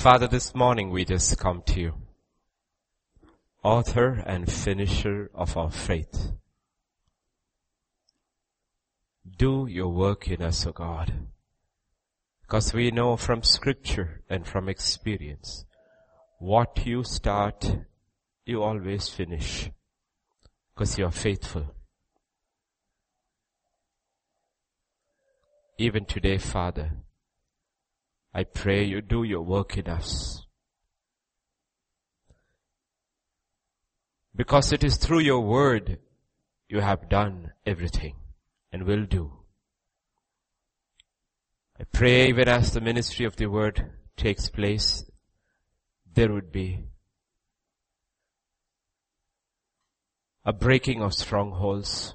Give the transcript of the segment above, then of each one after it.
Father, this morning we just come to you. Author and finisher of our faith. Do your work in us, O God. Because we know from scripture and from experience, what you start, you always finish. Because you are faithful. Even today, Father, I pray you do your work in us. Because it is through your word you have done everything and will do. I pray even as the ministry of the word takes place, there would be a breaking of strongholds,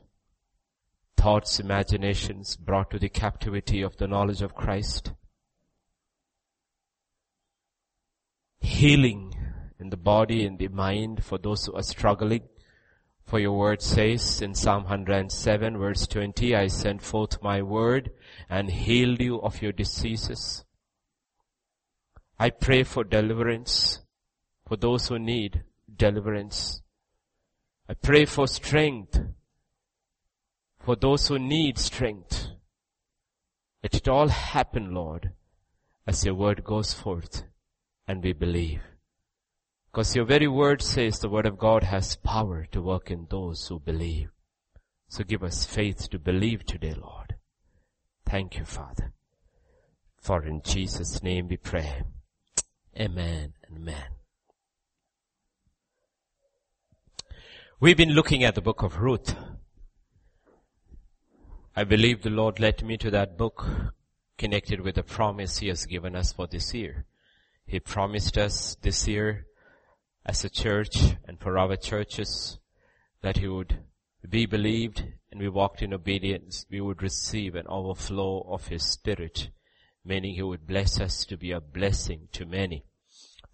thoughts, imaginations brought to the captivity of the knowledge of Christ, healing in the body and the mind for those who are struggling. For your word says in Psalm 107 verse 20, I sent forth my word and healed you of your diseases. I pray for deliverance for those who need deliverance. I pray for strength for those who need strength. Let it all happen, Lord, as your word goes forth and we believe. Because your very word says the word of God has power to work in those who believe. So give us faith to believe today, Lord. Thank you, Father. For in Jesus' name we pray. Amen and amen. We've been looking at the book of Ruth. I believe the Lord led me to that book connected with the promise He has given us for this year. He promised us this year as a church and for our churches that He would be believed and we walked in obedience, we would receive an overflow of His Spirit, meaning He would bless us to be a blessing to many.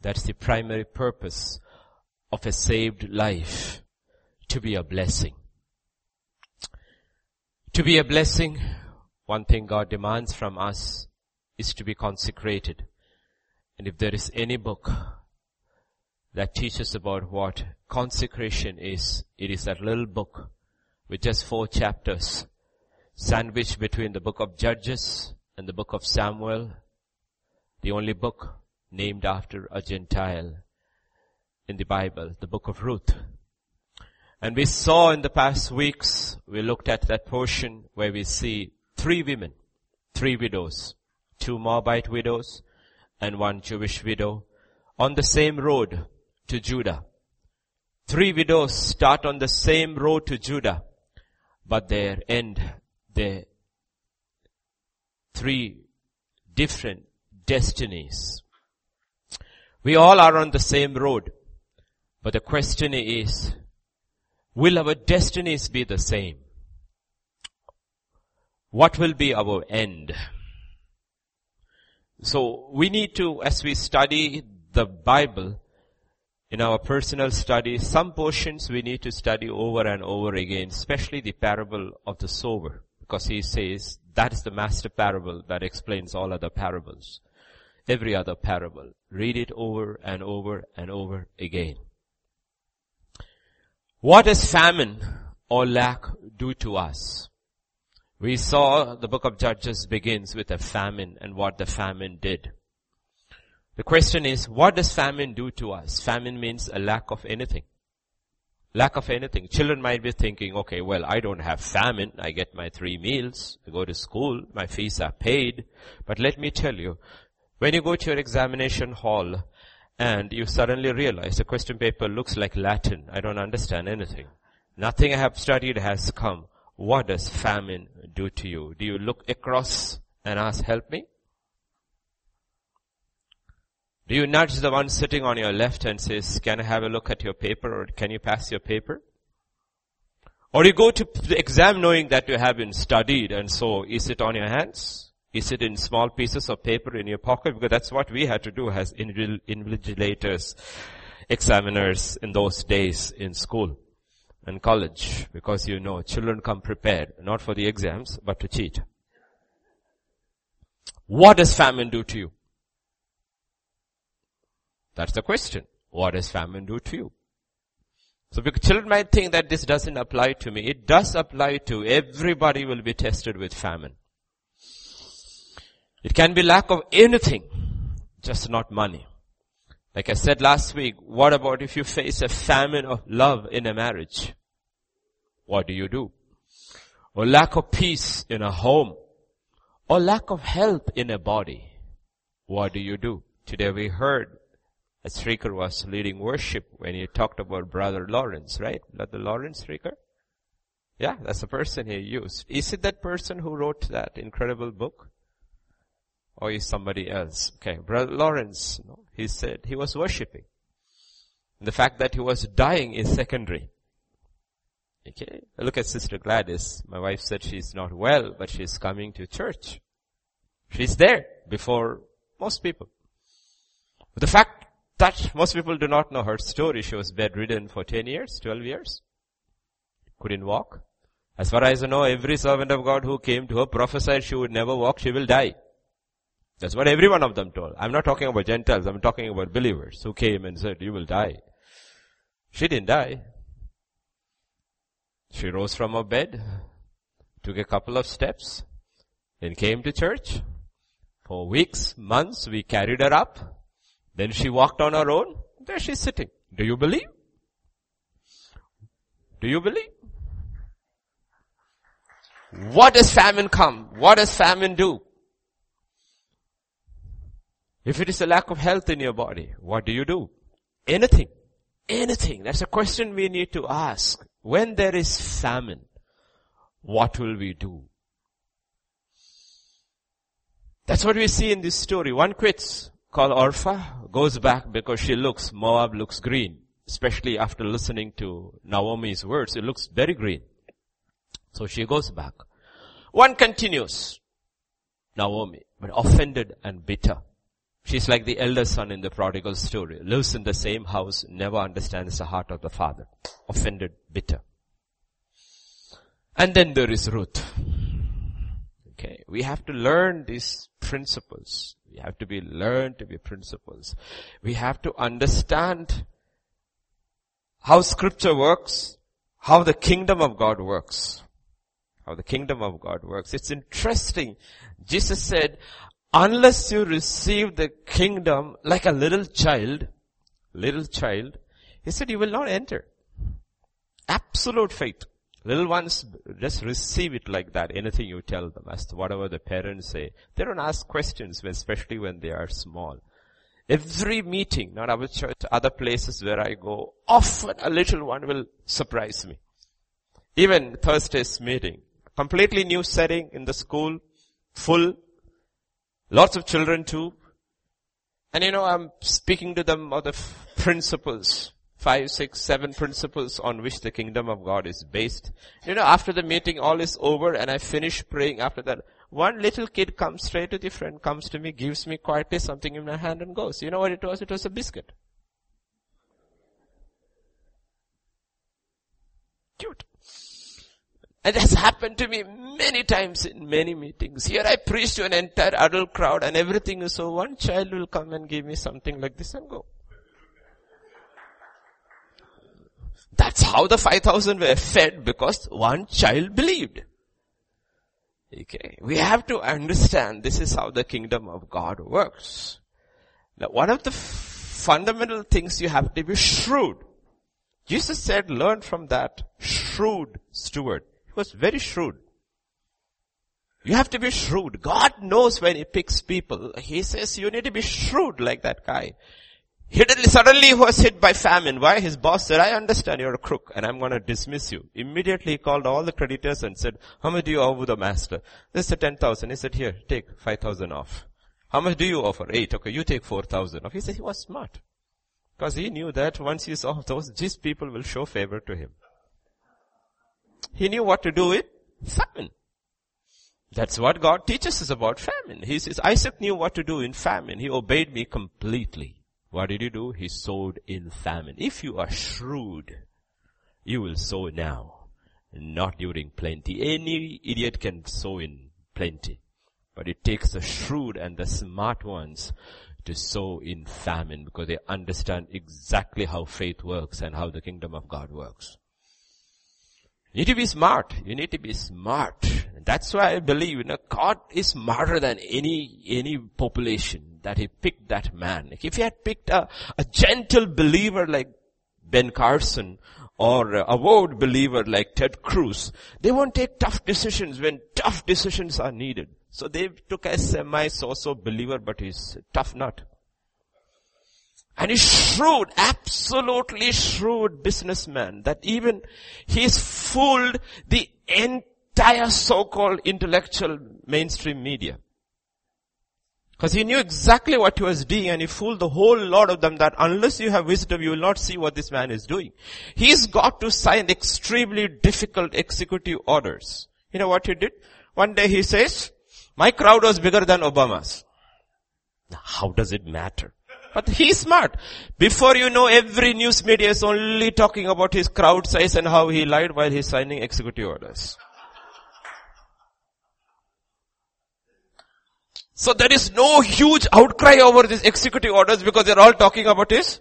That's the primary purpose of a saved life, to be a blessing. To be a blessing, one thing God demands from us is to be consecrated. And if there is any book that teaches about what consecration is, it is that little book with just four chapters sandwiched between the book of Judges and the book of Samuel, the only book named after a Gentile in the Bible, the book of Ruth. And we saw in the past weeks, we looked at that portion where we see three women, three widows, two Moabite widows, and one Jewish widow on the same road to Judah. Three widows start on the same road to Judah, but their end, their three different destinies. We all are on the same road, but the question is, will our destinies be the same? What will be our end? So we need to, as we study the Bible, in our personal study, some portions we need to study over and over again, especially the parable of the sower, because he says that is the master parable that explains all other parables. Every other parable. Read it over and over and over again. What does famine or lack do to us? We saw the book of Judges begins with a famine and what the famine did. The question is, what does famine do to us? Famine means a lack of anything. Lack of anything. Children might be thinking, okay, well, I don't have famine. I get my three meals. I go to school. My fees are paid. But let me tell you, when you go to your examination hall and you suddenly realize the question paper looks like Latin, I don't understand anything. Nothing I have studied has come. What does famine do to you? Do you look across and ask, help me? Do you nudge the one sitting on your left and says, can I have a look at your paper or can you pass your paper? Or you go to the exam knowing that you have been studied and so is it on your hands? Is it in small pieces of paper in your pocket? Because that's what we had to do as invigilators, examiners in those days in school and college. Because you know, children come prepared, not for the exams, but to cheat. What does famine do to you? That's the question. What does famine do to you? So children might think that this doesn't apply to me. It does apply to everybody will be tested with famine. It can be lack of anything, just not money. Like I said last week, what about if you face a famine of love in a marriage? What do you do? Or lack of peace in a home? Or lack of health in a body? What do you do? Today we heard as Srikar was leading worship when he talked about Brother Lawrence, right? Brother Lawrence Srikar? Yeah, that's the person he used. Is it that person who wrote that incredible book? Or is somebody else? Okay, Brother Lawrence, you know, he said he was worshipping. The fact that he was dying is secondary. Okay, look at Sister Gladys. My wife said she's not well, but she's coming to church. She's there before most people. The fact that most people do not know her story. She was bedridden for 10 years, 12 years. Couldn't walk. As far as I know, every servant of God who came to her prophesied she would never walk, she will die. That's what every one of them told. I'm not talking about Gentiles, I'm talking about believers who came and said, you will die. She didn't die. She rose from her bed, took a couple of steps, then came to church. For weeks, months, we carried her up. Then she walked on her own. There she's sitting. Do you believe? Do you believe? What does famine come? What does famine do? If it is a lack of health in your body, what do you do? Anything. Anything. That's a question we need to ask. When there is famine, what will we do? That's what we see in this story. One quits called Orpha, goes back because she looks, Moab looks green. Especially after listening to Naomi's words, it looks very green. So she goes back. One continues, Naomi, but offended and bitter. She's like the elder son in the prodigal story, lives in the same house, never understands the heart of the father. Offended, bitter. And then there is Ruth. Okay, we have to learn these principles. We have to be learned to be principles. We have to understand how scripture works, how the kingdom of God works. How the kingdom of God works. It's interesting. Jesus said, unless you receive the kingdom like a little child, little child, he said you will not enter. Absolute faith. Little ones just receive it like that, anything you tell them as to whatever the parents say. They don't ask questions, especially when they are small. Every meeting, not our church, other places where I go, often a little one will surprise me. Even Thursday's meeting, completely new setting in the school, full, lots of children too. And you know, I'm speaking to them of the principles five, six, seven principles on which the kingdom of God is based. You know, after the meeting all is over and I finish praying after that, one little kid comes straight to the friend, comes to me, gives me quietly something in my hand and goes. You know what it was? It was a biscuit. Cute. And that's happened to me many times in many meetings. Here I preach to an entire adult crowd and everything is so one child will come and give me something like this and go. That's how the 5000 were fed because one child believed. Okay. We have to understand this is how the kingdom of God works. Now one of the fundamental things you have to be shrewd. Jesus said, learn from that shrewd steward. He was very shrewd. You have to be shrewd. God knows when He picks people. He says you need to be shrewd like that guy. He suddenly was hit by famine. Why? His boss said, I understand you're a crook and I'm going to dismiss you. Immediately he called all the creditors and said, how much do you owe the master? This is 10,000. He said, here, take 5,000 off. How much do you offer? Eight. Okay, you take 4,000 off. He said he was smart. Because he knew that once he saw those, these people will show favor to him. He knew what to do with famine. That's what God teaches us about famine. He says, Isaac knew what to do in famine. He obeyed me completely. What did he do? He sowed in famine. If you are shrewd, you will sow now, not during plenty. Any idiot can sow in plenty. But it takes the shrewd and the smart ones to sow in famine because they understand exactly how faith works and how the kingdom of God works. You need to be smart. You need to be smart. That's why I believe, you know, God is smarter than any, any population that he picked that man. If he had picked a, a gentle believer like Ben Carson or a word believer like Ted Cruz, they won't take tough decisions when tough decisions are needed. So they took a semi so-so believer, but he's tough nut. And he's shrewd, absolutely shrewd businessman that even he's fooled the entire so-called intellectual mainstream media. Because he knew exactly what he was doing and he fooled the whole lot of them that unless you have wisdom, you will not see what this man is doing. He's got to sign extremely difficult executive orders. You know what he did? One day he says, my crowd was bigger than Obama's. How does it matter? But he's smart. Before you know, every news media is only talking about his crowd size and how he lied while he's signing executive orders. So there is no huge outcry over these executive orders because they're all talking about his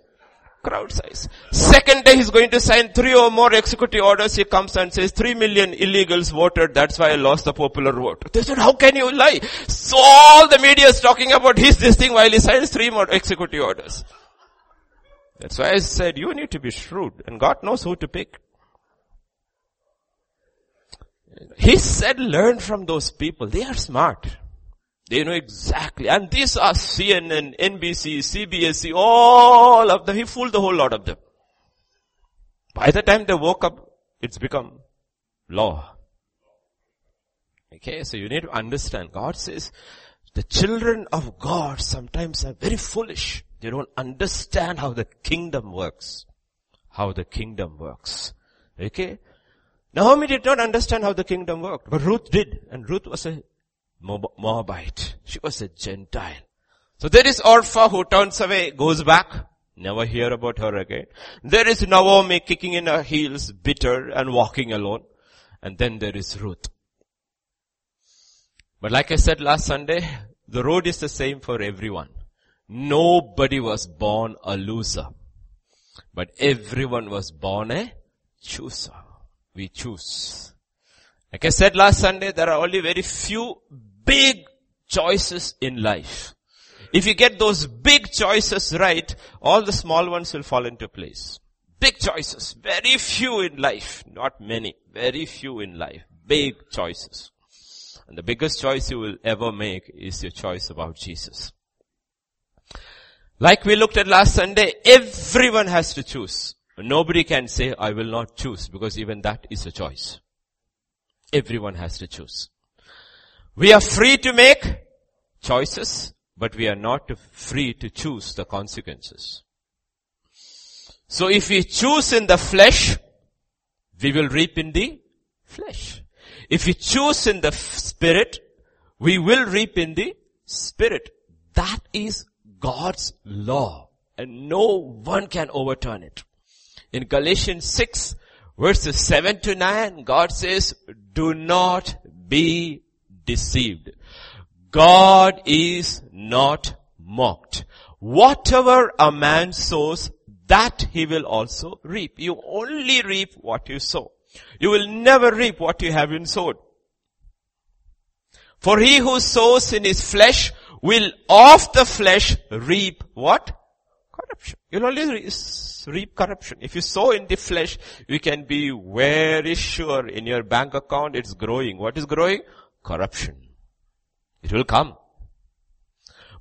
crowd size. Second day he's going to sign three or more executive orders. He comes and says three million illegals voted. That's why I lost the popular vote. They said, how can you lie? So all the media is talking about his this thing while he signs three more executive orders. That's why I said you need to be shrewd and God knows who to pick. He said learn from those people. They are smart. They know exactly. And these are CNN, NBC, CBSE, all of them. He fooled the whole lot of them. By the time they woke up, it's become law. Okay, so you need to understand. God says, the children of God sometimes are very foolish. They don't understand how the kingdom works. How the kingdom works. Okay? Naomi did not understand how the kingdom worked, but Ruth did. And Ruth was a Moabite. She was a Gentile. So there is Orpha who turns away, goes back, never hear about her again. There is Naomi kicking in her heels, bitter and walking alone. And then there is Ruth. But like I said last Sunday, the road is the same for everyone. Nobody was born a loser. But everyone was born a chooser. We choose. Like I said last Sunday, there are only very few big choices in life. If you get those big choices right, all the small ones will fall into place. Big choices. Very few in life. Not many. Very few in life. Big choices. And the biggest choice you will ever make is your choice about Jesus. Like we looked at last Sunday, everyone has to choose. Nobody can say, I will not choose, because even that is a choice. Everyone has to choose. We are free to make choices, but we are not free to choose the consequences. So if we choose in the flesh, we will reap in the flesh. If we choose in the spirit, we will reap in the spirit. That is God's law and no one can overturn it. In Galatians 6 verses 7 to 9, God says, do not be deceived. God is not mocked. Whatever a man sows, that he will also reap. You only reap what you sow. You will never reap what you haven't sowed. For he who sows in his flesh will of the flesh reap what? Corruption. You'll only reap corruption. If you sow in the flesh, you can be very sure in your bank account it's growing. What is growing? Corruption. It will come.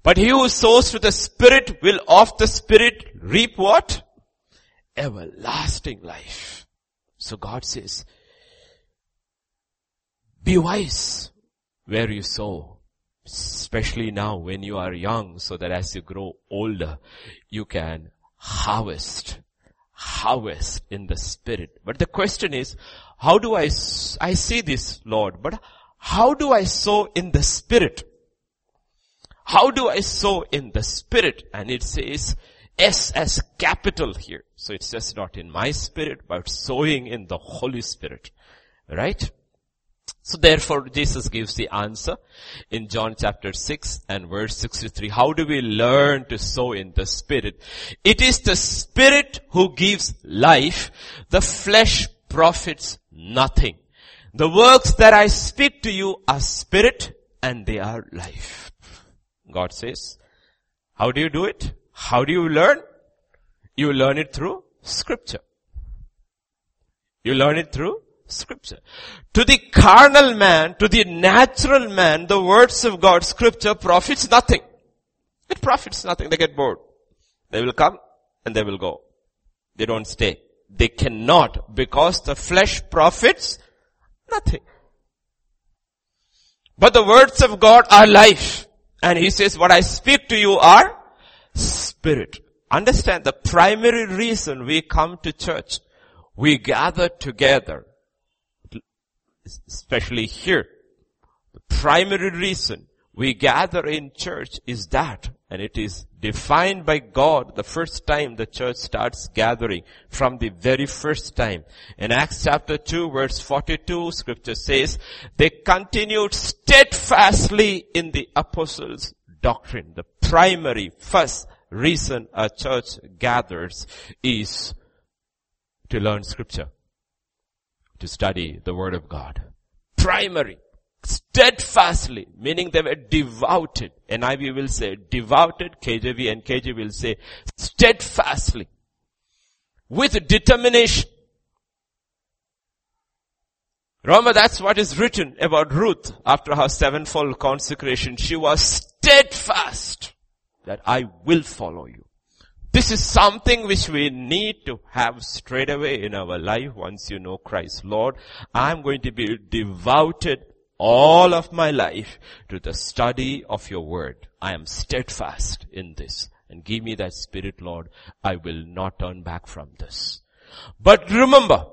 But he who sows to the Spirit will of the Spirit reap what? Everlasting life. So God says, be wise where you sow. Especially now when you are young so that as you grow older, you can harvest. Harvest in the Spirit. But the question is, how do I, I see this Lord, but how do I sow in the spirit? How do I sow in the spirit? And it says S as capital here. So it says not in my spirit, but sowing in the Holy Spirit. Right? So therefore Jesus gives the answer in John chapter 6 and verse 63. How do we learn to sow in the spirit? It is the spirit who gives life. The flesh profits nothing. The works that I speak to you are spirit and they are life. God says, how do you do it? How do you learn? You learn it through scripture. You learn it through scripture. To the carnal man, to the natural man, the words of God, scripture profits nothing. It profits nothing. They get bored. They will come and they will go. They don't stay. They cannot because the flesh profits nothing. But the words of God are life. And he says, what I speak to you are spirit. Understand the primary reason we come to church. We gather together especially here. The primary reason we gather in church is that, and it is defined by God the first time the church starts gathering, from the very first time. In Acts chapter 2 verse 42, scripture says, they continued steadfastly in the apostles' doctrine. The primary, first reason a church gathers is to learn scripture to study the word of God. Primary. Steadfastly, meaning they were devoted. NIV will say devoted, KJV and KJ will say steadfastly. With determination. Remember that's what is written about Ruth after her sevenfold consecration. She was steadfast that I will follow you. This is something which we need to have straight away in our life once you know Christ. Lord, I'm going to be devoted all of my life to the study of your word. I am steadfast in this and give me that spirit, Lord. I will not turn back from this. But remember,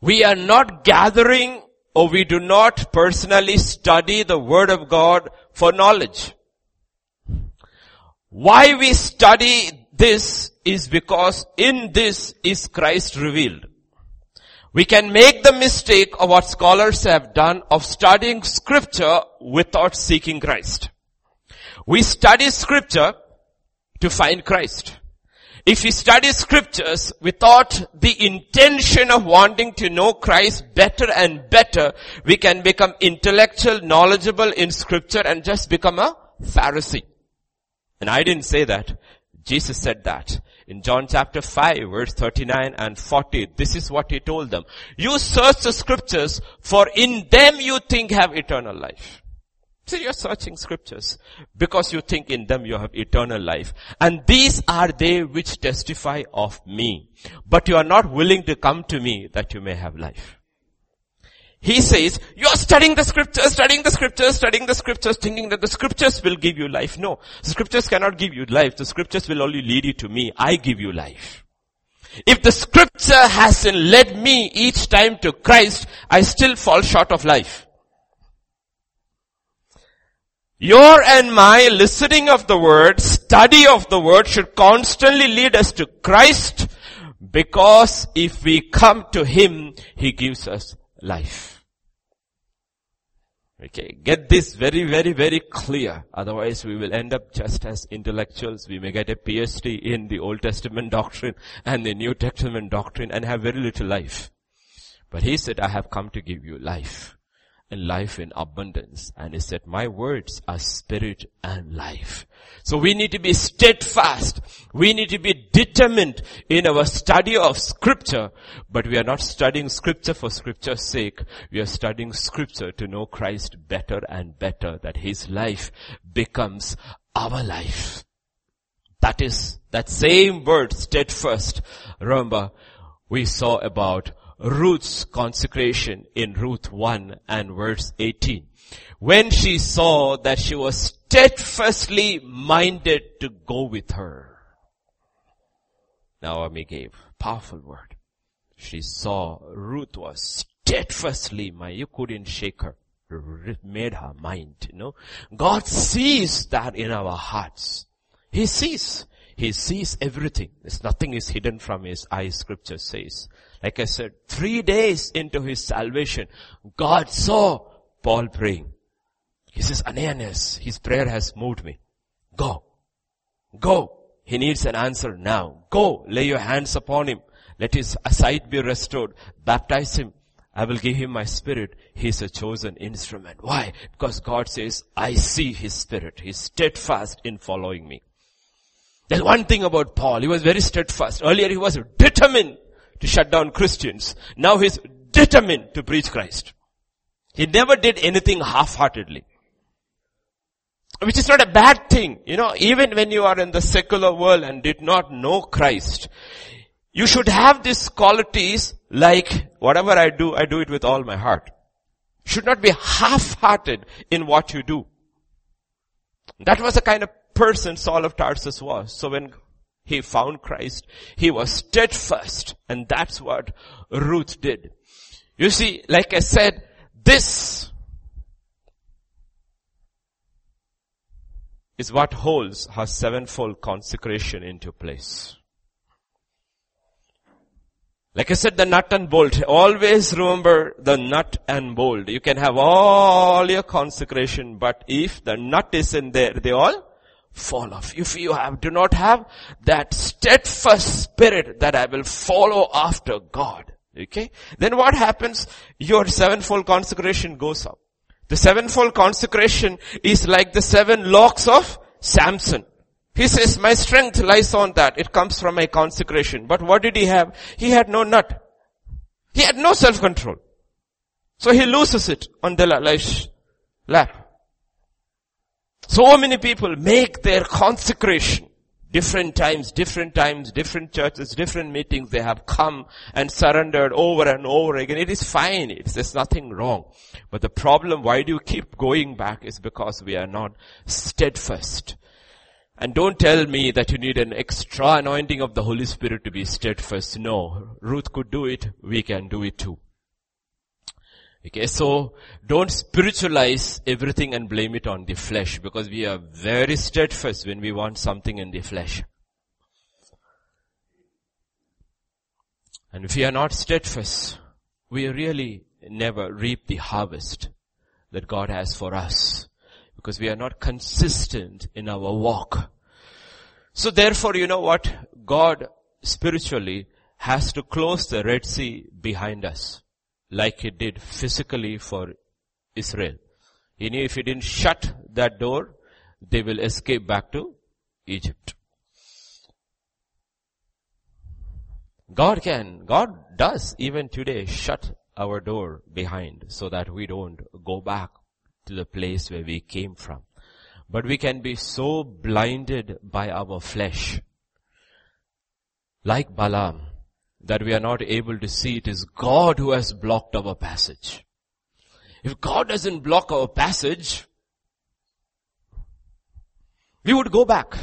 we are not gathering or we do not personally study the word of God for knowledge. Why we study this is because in this is Christ revealed. We can make the mistake of what scholars have done of studying scripture without seeking Christ. We study scripture to find Christ. If we study scriptures without the intention of wanting to know Christ better and better, we can become intellectual, knowledgeable in scripture and just become a Pharisee. And I didn't say that. Jesus said that. In John chapter 5 verse 39 and 40, this is what he told them. You search the scriptures for in them you think have eternal life. So you're searching scriptures because you think in them you have eternal life. And these are they which testify of me. But you are not willing to come to me that you may have life. He says, you are studying the scriptures, studying the scriptures, studying the scriptures, thinking that the scriptures will give you life. No, the scriptures cannot give you life. The scriptures will only lead you to me. I give you life. If the scripture hasn't led me each time to Christ, I still fall short of life. Your and my listening of the word, study of the word should constantly lead us to Christ because if we come to Him, He gives us life. Okay, get this very, very, very clear. Otherwise we will end up just as intellectuals. We may get a PhD in the Old Testament doctrine and the New Testament doctrine and have very little life. But he said, I have come to give you life life in abundance. And he said, my words are spirit and life. So we need to be steadfast. We need to be determined in our study of scripture, but we are not studying scripture for scripture's sake. We are studying scripture to know Christ better and better, that his life becomes our life. That is, that same word, steadfast. Remember, we saw about Ruth's consecration in Ruth 1 and verse 18. When she saw that she was steadfastly minded to go with her. Naomi gave powerful word. She saw Ruth was steadfastly minded. You couldn't shake her. Made her mind, you know. God sees that in our hearts. He sees. He sees everything. There's nothing is hidden from his eyes, scripture says. Like I said, three days into his salvation, God saw Paul praying. He says, Ananias, his prayer has moved me. Go. Go. He needs an answer now. Go. Lay your hands upon him. Let his sight be restored. Baptize him. I will give him my spirit. He is a chosen instrument. Why? Because God says, I see his spirit. He's steadfast in following me. There's one thing about Paul. He was very steadfast. Earlier he was determined to shut down Christians. Now he's determined to preach Christ. He never did anything half-heartedly. Which is not a bad thing. You know, even when you are in the secular world and did not know Christ, you should have these qualities like whatever I do, I do it with all my heart. Should not be half-hearted in what you do. That was the kind of person Saul of Tarsus was. So when he found Christ, he was steadfast and that's what Ruth did. You see, like I said, this is what holds her sevenfold consecration into place. Like I said, the nut and bolt. Always remember the nut and bolt. You can have all your consecration, but if the nut isn't there, they all fall off. If you have, do not have that steadfast spirit that I will follow after God. Okay? Then what happens? Your sevenfold consecration goes up. The sevenfold consecration is like the seven locks of Samson. He says, my strength lies on that. It comes from my consecration. But what did he have? He had no nut. He had no self-control. So he loses it on the lap. So many people make their consecration different times, different times, different churches, different meetings. They have come and surrendered over and over again. It is fine. It's, there's nothing wrong. But the problem, why do you keep going back is because we are not steadfast. And don't tell me that you need an extra anointing of the Holy Spirit to be steadfast. No. Ruth could do it. We can do it too. Okay, so don't spiritualize everything and blame it on the flesh because we are very steadfast when we want something in the flesh. And if we are not steadfast, we really never reap the harvest that God has for us because we are not consistent in our walk. So therefore, you know what? God spiritually has to close the Red Sea behind us like he did physically for Israel. He knew if he didn't shut that door, they will escape back to Egypt. God can, God does even today shut our door behind so that we don't go back to the place where we came from. But we can be so blinded by our flesh, like Balaam, that we are not able to see it is God who has blocked our passage. If God doesn't block our passage, we would go back.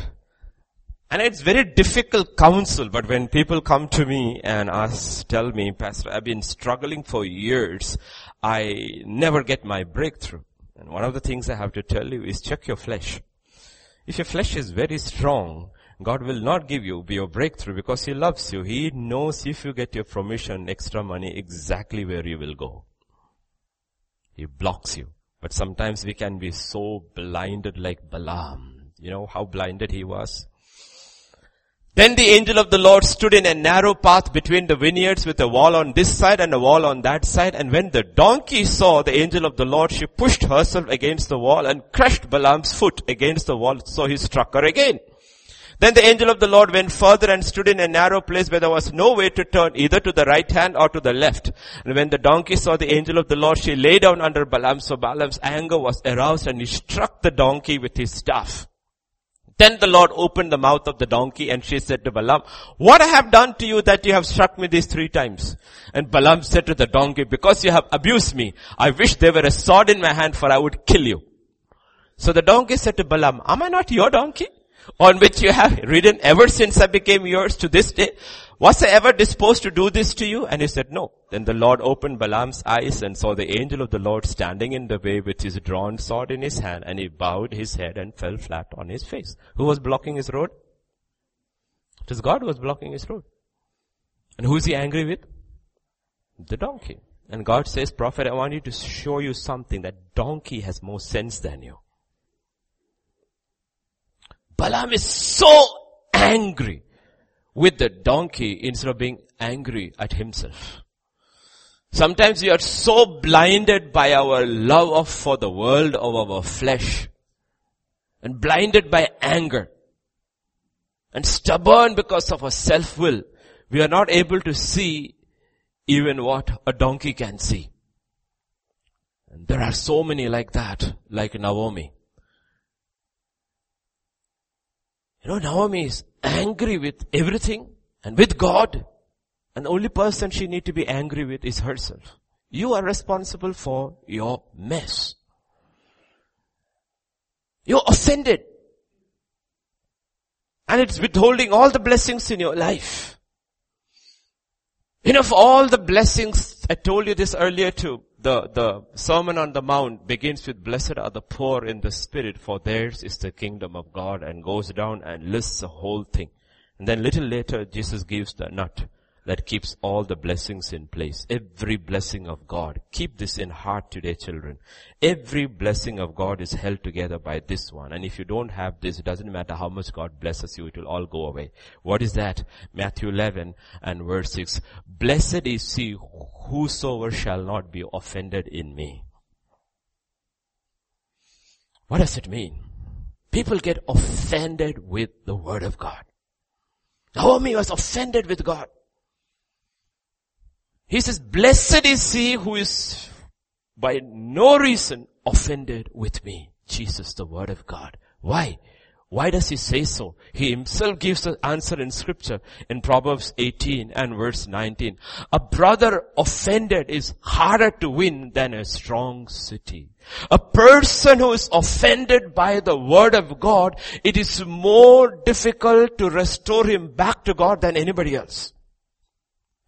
And it's very difficult counsel, but when people come to me and ask, tell me, Pastor, I've been struggling for years. I never get my breakthrough. And one of the things I have to tell you is check your flesh. If your flesh is very strong, God will not give you your breakthrough because He loves you. He knows if you get your promotion, extra money, exactly where you will go. He blocks you. But sometimes we can be so blinded like Balaam. You know how blinded he was? Then the angel of the Lord stood in a narrow path between the vineyards with a wall on this side and a wall on that side. And when the donkey saw the angel of the Lord, she pushed herself against the wall and crushed Balaam's foot against the wall. So he struck her again. Then the angel of the Lord went further and stood in a narrow place where there was no way to turn either to the right hand or to the left. And when the donkey saw the angel of the Lord, she lay down under Balaam. So Balaam's anger was aroused and he struck the donkey with his staff. Then the Lord opened the mouth of the donkey and she said to Balaam, what I have done to you that you have struck me these three times? And Balaam said to the donkey, because you have abused me, I wish there were a sword in my hand for I would kill you. So the donkey said to Balaam, am I not your donkey? On which you have ridden ever since I became yours to this day? Was I ever disposed to do this to you? And he said, no. Then the Lord opened Balaam's eyes and saw the angel of the Lord standing in the way with his drawn sword in his hand and he bowed his head and fell flat on his face. Who was blocking his road? It was God who was blocking his road. And who is he angry with? The donkey. And God says, prophet, I want you to show you something. That donkey has more sense than you. Balaam is so angry with the donkey instead of being angry at himself. Sometimes we are so blinded by our love for the world of our flesh and blinded by anger and stubborn because of our self-will. We are not able to see even what a donkey can see. And there are so many like that, like Naomi. You know, Naomi is angry with everything and with God. And the only person she need to be angry with is herself. You are responsible for your mess. You're offended. And it's withholding all the blessings in your life. You know, for all the blessings, I told you this earlier too, the, the Sermon on the Mount begins with blessed are the poor in the spirit for theirs is the kingdom of God and goes down and lists the whole thing. And then little later Jesus gives the nut that keeps all the blessings in place. Every blessing of God. Keep this in heart today, children. Every blessing of God is held together by this one. And if you don't have this, it doesn't matter how much God blesses you, it will all go away. What is that? Matthew 11 and verse 6. Blessed is he whosoever shall not be offended in me. What does it mean? People get offended with the word of God. Naomi was offended with God. He says, blessed is he who is by no reason offended with me. Jesus, the word of God. Why? Why does he say so? He himself gives the answer in scripture in Proverbs 18 and verse 19. A brother offended is harder to win than a strong city. A person who is offended by the word of God, it is more difficult to restore him back to God than anybody else.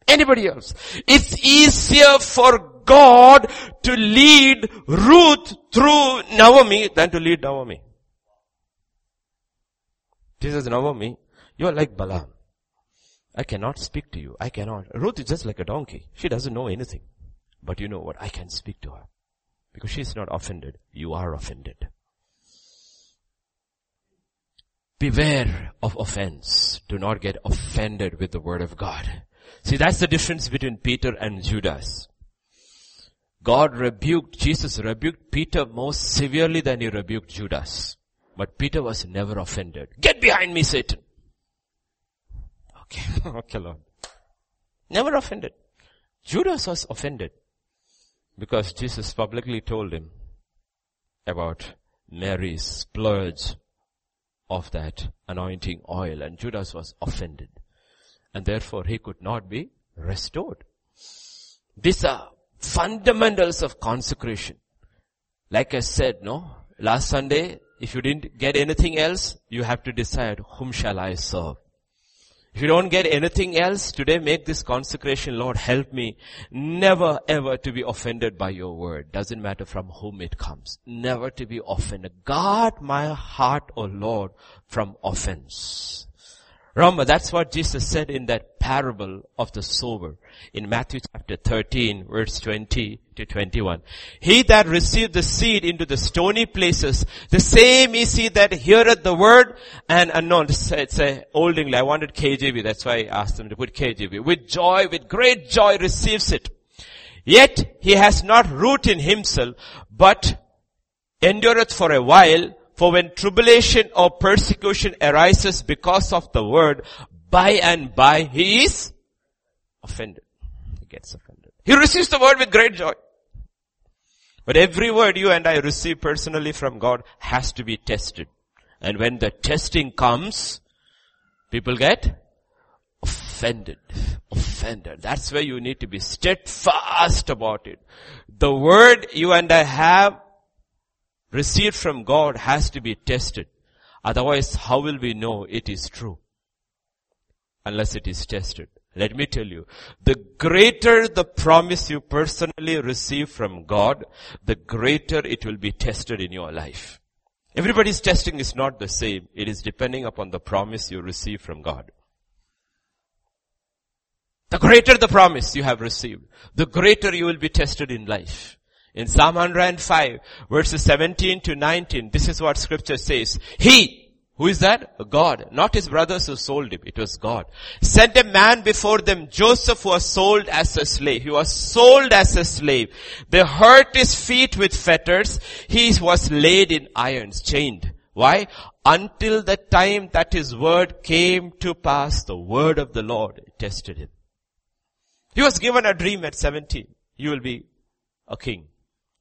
Anybody else. It's easier for God to lead Ruth through Naomi than to lead Naomi. Jesus Naomi, you are like Balaam. I cannot speak to you. I cannot. Ruth is just like a donkey. She doesn't know anything. But you know what? I can speak to her. Because she is not offended. You are offended. Beware of offense. Do not get offended with the word of God. See, that's the difference between Peter and Judas. God rebuked, Jesus rebuked Peter more severely than he rebuked Judas. But Peter was never offended. Get behind me, Satan. Okay, okay Lord. Never offended. Judas was offended because Jesus publicly told him about Mary's splurge of that anointing oil and Judas was offended and therefore he could not be restored. These are fundamentals of consecration. Like I said, no, last Sunday, if you didn't get anything else, you have to decide whom shall I serve. If you don't get anything else, today make this consecration, Lord, help me never ever to be offended by your word. Doesn't matter from whom it comes. Never to be offended. Guard my heart, O oh Lord, from offense. Remember, that's what Jesus said in that parable of the sower in Matthew chapter 13 verse 20 to 21. He that received the seed into the stony places, the same is he that heareth the word and unknown. It's a old English. I wanted KJV. That's why I asked them to put KJV. With joy, with great joy receives it. Yet he has not root in himself, but endureth for a while. For when tribulation or persecution arises because of the word, by and by he is offended. He gets offended. He receives the word with great joy. But every word you and I receive personally from God has to be tested. And when the testing comes, people get offended. Offended. That's where you need to be steadfast about it. The word you and I have received from God has to be tested. Otherwise, how will we know it is true? Unless it is tested. Let me tell you, the greater the promise you personally receive from God, the greater it will be tested in your life. Everybody's testing is not the same. It is depending upon the promise you receive from God. The greater the promise you have received, the greater you will be tested in life. In Psalm 105 verses 17 to 19, this is what scripture says. He, who is that? God. Not his brothers who sold him. It was God. Sent a man before them. Joseph was sold as a slave. He was sold as a slave. They hurt his feet with fetters. He was laid in irons, chained. Why? Until the time that his word came to pass, the word of the Lord tested him. He was given a dream at 17. You will be a king.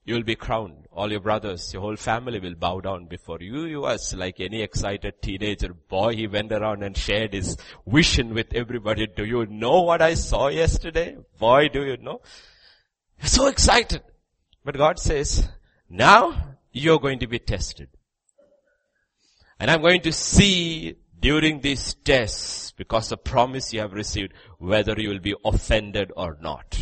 You will be crowned. All your brothers, your whole family will bow down before you. You was like any excited teenager boy. He went around and shared his vision with everybody. Do you know what I saw yesterday? Boy, do you know? So excited. But God says, now you're going to be tested. And I'm going to see during these tests, because the promise you have received, whether you will be offended or not.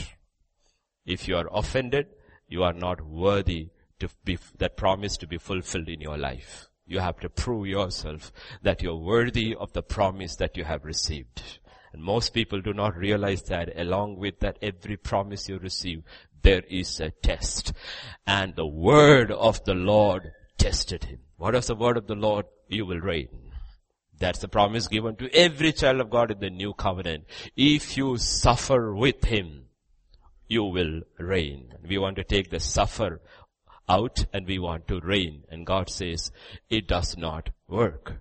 If you are offended, you are not worthy to be, that promise to be fulfilled in your life. You have to prove yourself that you're worthy of the promise that you have received. And most people do not realize that along with that every promise you receive, there is a test. And the word of the Lord tested him. What is the word of the Lord? You will reign. That's the promise given to every child of God in the new covenant. If you suffer with him, you will reign. We want to take the suffer out and we want to reign. And God says, it does not work.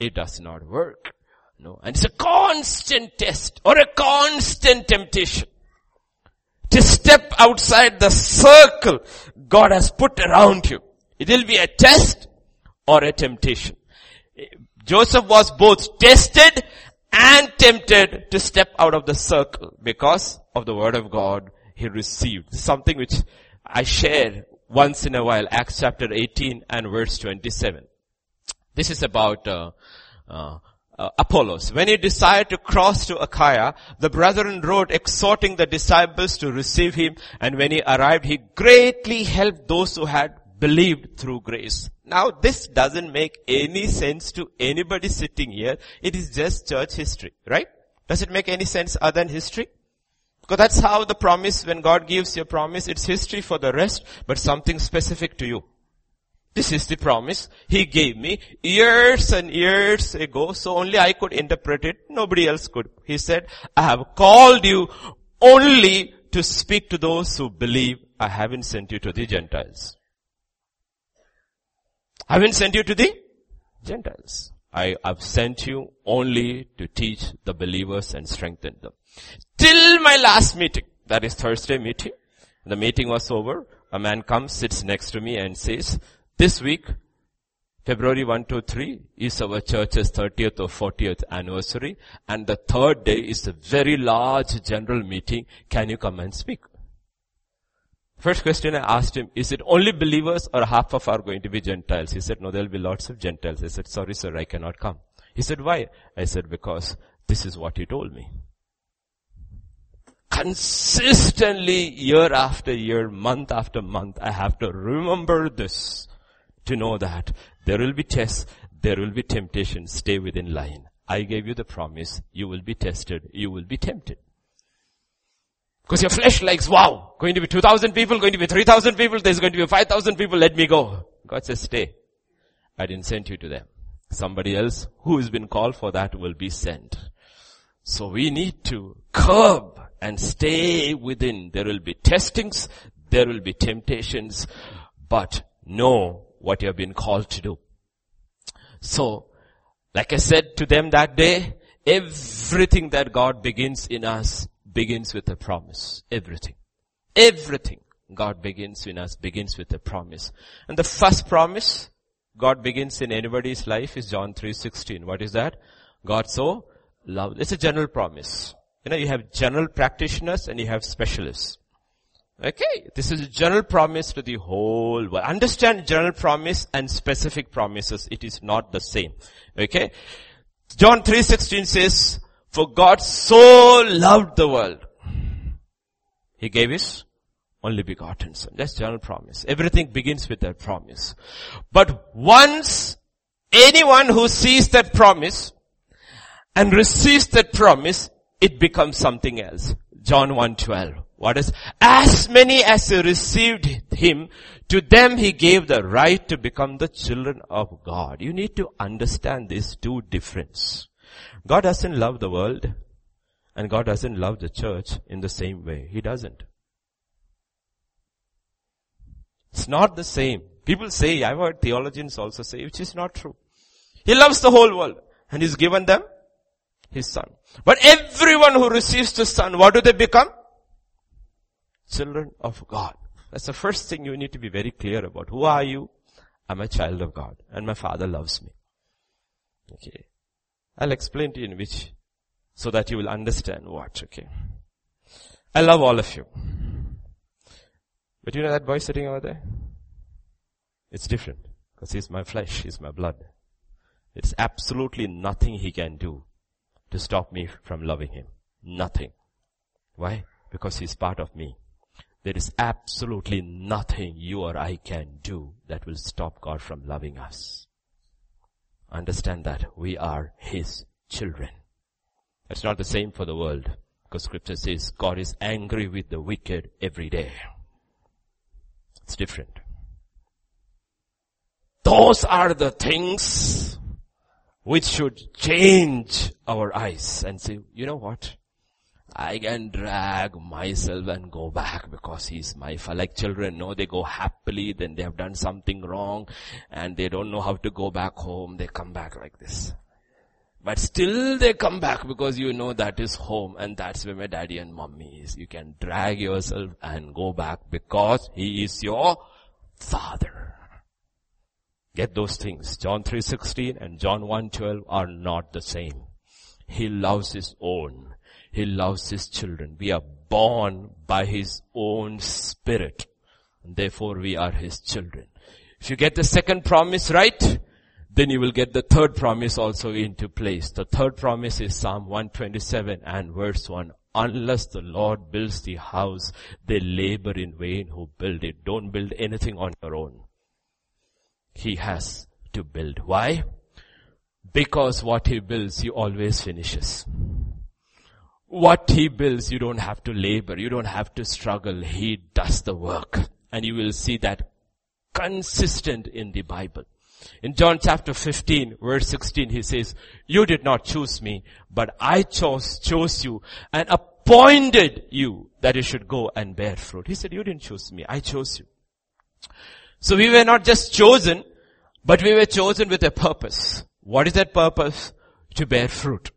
It does not work. No. And it's a constant test or a constant temptation to step outside the circle God has put around you. It will be a test or a temptation. Joseph was both tested and tempted to step out of the circle because of the word of God he received. Something which I share once in a while, Acts chapter 18 and verse 27. This is about uh, uh, uh, Apollos. When he decided to cross to Achaia, the brethren wrote exhorting the disciples to receive him, and when he arrived, he greatly helped those who had believed through grace. Now this doesn't make any sense to anybody sitting here. It is just church history, right? Does it make any sense other than history? Because that's how the promise, when God gives you a promise, it's history for the rest, but something specific to you. This is the promise He gave me years and years ago, so only I could interpret it, nobody else could. He said, I have called you only to speak to those who believe I haven't sent you to the Gentiles. I haven't sent you to the Gentiles. I have sent you only to teach the believers and strengthen them. Till my last meeting, that is Thursday meeting, the meeting was over, a man comes, sits next to me and says, this week, February 1 to 3 is our church's 30th or 40th anniversary and the third day is a very large general meeting. Can you come and speak? First question I asked him, is it only believers or half of are going to be Gentiles? He said, no, there'll be lots of Gentiles. I said, sorry sir, I cannot come. He said, why? I said, because this is what he told me. Consistently, year after year, month after month, I have to remember this to know that there will be tests, there will be temptations, stay within line. I gave you the promise, you will be tested, you will be tempted. Because your flesh likes, wow, going to be 2,000 people, going to be 3,000 people, there's going to be 5,000 people, let me go. God says, stay. I didn't send you to them. Somebody else who has been called for that will be sent. So we need to curb and stay within. There will be testings, there will be temptations, but know what you have been called to do. So, like I said to them that day, everything that God begins in us begins with a promise. Everything. Everything God begins in us begins with a promise. And the first promise God begins in anybody's life is John 3.16. What is that? God so loved. It's a general promise. You know, you have general practitioners and you have specialists. Okay, this is a general promise to the whole world. Understand general promise and specific promises. It is not the same. Okay. John 3.16 says, for God so loved the world. He gave his only begotten son. That's general promise. Everything begins with that promise. But once anyone who sees that promise and receives that promise, it becomes something else. John 1.12. What is, as many as received him, to them he gave the right to become the children of God. You need to understand these two difference. God doesn't love the world and God doesn't love the church in the same way. He doesn't. It's not the same. People say, I've heard theologians also say, which is not true. He loves the whole world and he's given them his son. But everyone who receives the son, what do they become? Children of God. That's the first thing you need to be very clear about. Who are you? I'm a child of God and my father loves me. Okay. I'll explain to you in which, so that you will understand what, okay. I love all of you. But you know that boy sitting over there? It's different. Because he's my flesh, he's my blood. It's absolutely nothing he can do to stop me from loving him. Nothing. Why? Because he's part of me. There is absolutely nothing you or I can do that will stop God from loving us. Understand that we are his children. It's not the same for the world because scripture says God is angry with the wicked every day. It's different. Those are the things which should change our eyes and say, you know what? I can drag myself and go back because he's my father. Like children, no, they go happily, then they have done something wrong and they don't know how to go back home. They come back like this. But still they come back because you know that is home and that's where my daddy and mommy is. You can drag yourself and go back because he is your father. Get those things. John 3.16 and John 1.12 are not the same. He loves his own. He loves his children. We are born by his own spirit. Therefore we are his children. If you get the second promise right, then you will get the third promise also into place. The third promise is Psalm 127 and verse 1. Unless the Lord builds the house, they labor in vain who build it. Don't build anything on your own he has to build. Why? Because what he builds, he always finishes. What he builds, you don't have to labor, you don't have to struggle, he does the work. And you will see that consistent in the Bible. In John chapter 15 verse 16 he says, you did not choose me, but I chose, chose you and appointed you that you should go and bear fruit. He said, you didn't choose me, I chose you. So we were not just chosen, but we were chosen with a purpose. What is that purpose? To bear fruit.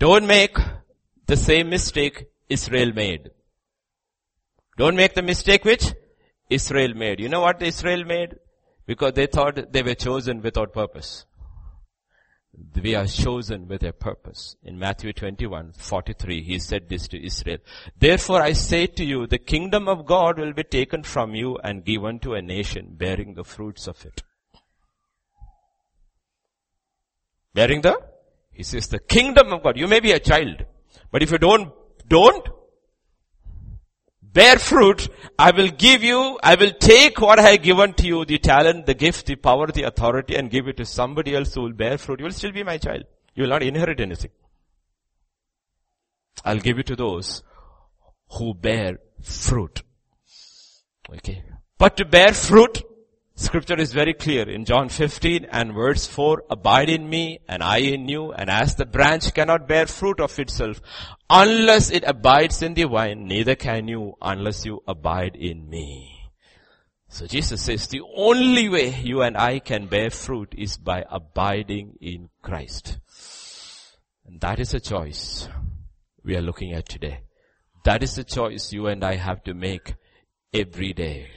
Don't make the same mistake Israel made. Don't make the mistake which Israel made. You know what Israel made? Because they thought they were chosen without purpose we are chosen with a purpose. In Matthew 21, 43, he said this to Israel. Therefore I say to you, the kingdom of God will be taken from you and given to a nation bearing the fruits of it. Bearing the? He says the kingdom of God. You may be a child, but if you don't, don't bear fruit, I will give you, I will take what I have given to you, the talent, the gift, the power, the authority and give it to somebody else who will bear fruit. You will still be my child. You will not inherit anything. I'll give it to those who bear fruit. Okay. But to bear fruit, Scripture is very clear in John 15 and verse 4, abide in me and I in you and as the branch cannot bear fruit of itself unless it abides in the vine, neither can you unless you abide in me. So Jesus says the only way you and I can bear fruit is by abiding in Christ. And that is a choice we are looking at today. That is the choice you and I have to make every day.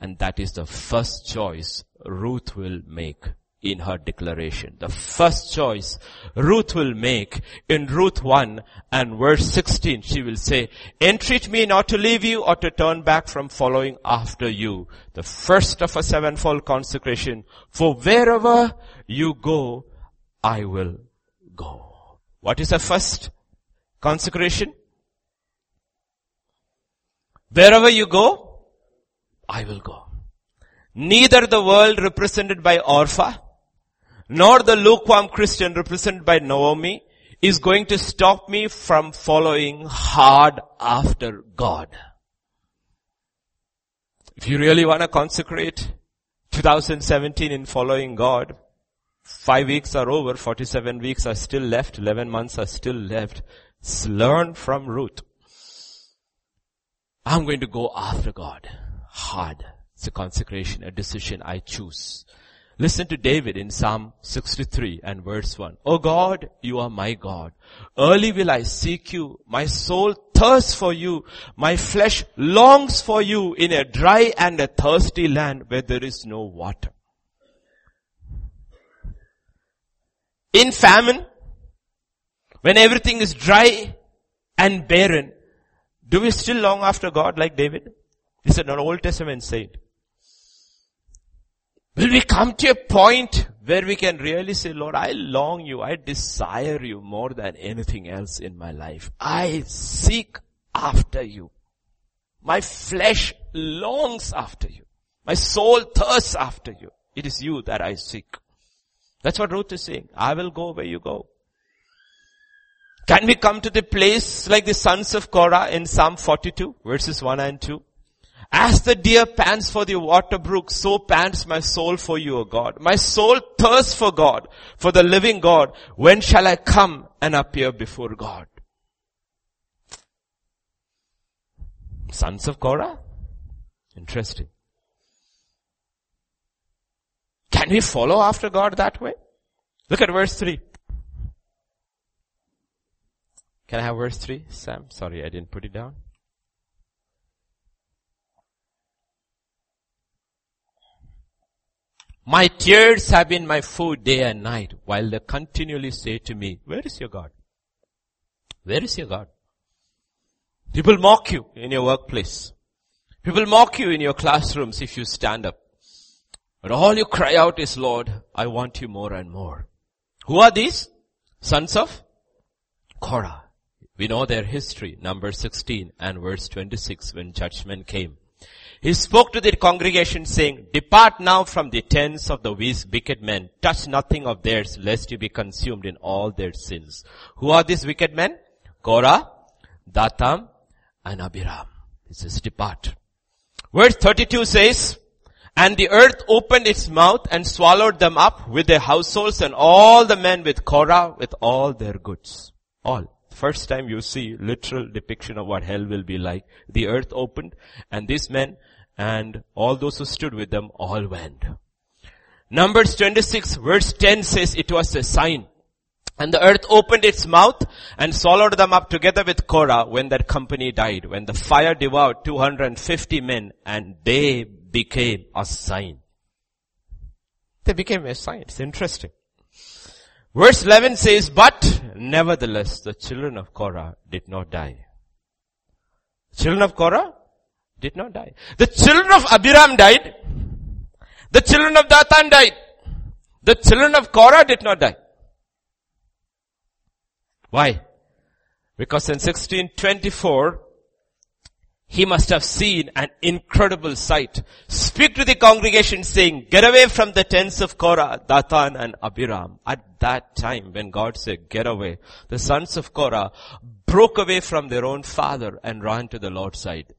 And that is the first choice Ruth will make in her declaration. The first choice Ruth will make in Ruth 1 and verse 16, she will say, entreat me not to leave you or to turn back from following after you. The first of a sevenfold consecration. For wherever you go, I will go. What is the first consecration? Wherever you go, I will go. Neither the world represented by Orpah, nor the lukewarm Christian represented by Naomi, is going to stop me from following hard after God. If you really want to consecrate 2017 in following God, five weeks are over, 47 weeks are still left, 11 months are still left. Learn from Ruth. I'm going to go after God. Hard. It's a consecration, a decision I choose. Listen to David in Psalm 63 and verse 1. Oh God, you are my God. Early will I seek you. My soul thirsts for you. My flesh longs for you in a dry and a thirsty land where there is no water. In famine, when everything is dry and barren, do we still long after God like David? He's an Old Testament saint. Will we come to a point where we can really say, Lord, I long you, I desire you more than anything else in my life. I seek after you. My flesh longs after you. My soul thirsts after you. It is you that I seek. That's what Ruth is saying. I will go where you go. Can we come to the place like the sons of Korah in Psalm 42 verses 1 and 2? As the deer pants for the water brook, so pants my soul for you, O God. My soul thirsts for God, for the living God. When shall I come and appear before God? Sons of Korah? Interesting. Can we follow after God that way? Look at verse 3. Can I have verse 3, Sam? Sorry, I didn't put it down. My tears have been my food day and night while they continually say to me, where is your God? Where is your God? People mock you in your workplace. People mock you in your classrooms if you stand up. But all you cry out is, Lord, I want you more and more. Who are these? Sons of Korah. We know their history, number 16 and verse 26 when judgment came. He spoke to the congregation saying, depart now from the tents of the wicked men, touch nothing of theirs lest you be consumed in all their sins. Who are these wicked men? Korah, Dathan, and Abiram. He says, depart. Verse 32 says, and the earth opened its mouth and swallowed them up with their households and all the men with Korah with all their goods. All. First time you see literal depiction of what hell will be like. The earth opened and these men and all those who stood with them all went. Numbers 26 verse 10 says it was a sign. And the earth opened its mouth and swallowed them up together with Korah when that company died. When the fire devoured 250 men and they became a sign. They became a sign. It's interesting. Verse 11 says, but nevertheless the children of Korah did not die. Children of Korah did not die. The children of Abiram died. The children of Dathan died. The children of Korah did not die. Why? Because in 1624, he must have seen an incredible sight. Speak to the congregation saying, get away from the tents of Korah, Dathan and Abiram. At that time when God said, get away, the sons of Korah broke away from their own father and ran to the Lord's side.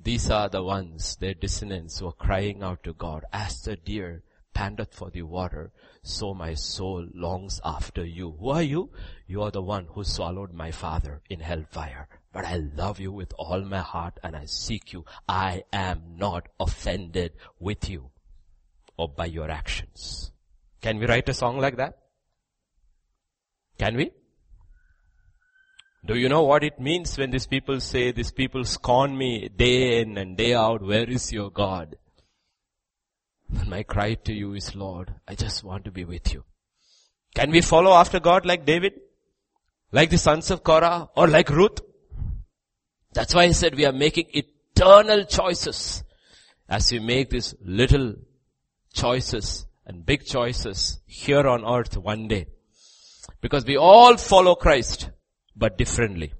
These are the ones, their descendants were crying out to God, as the deer panteth for the water, so my soul longs after you. Who are you? You are the one who swallowed my father in hellfire. But I love you with all my heart and I seek you. I am not offended with you or by your actions. Can we write a song like that? Can we? Do you know what it means when these people say, these people scorn me day in and day out, where is your God? And my cry to you is, Lord, I just want to be with you. Can we follow after God like David? Like the sons of Korah or like Ruth? That's why he said we are making eternal choices as we make these little choices and big choices here on earth one day. Because we all follow Christ but differently.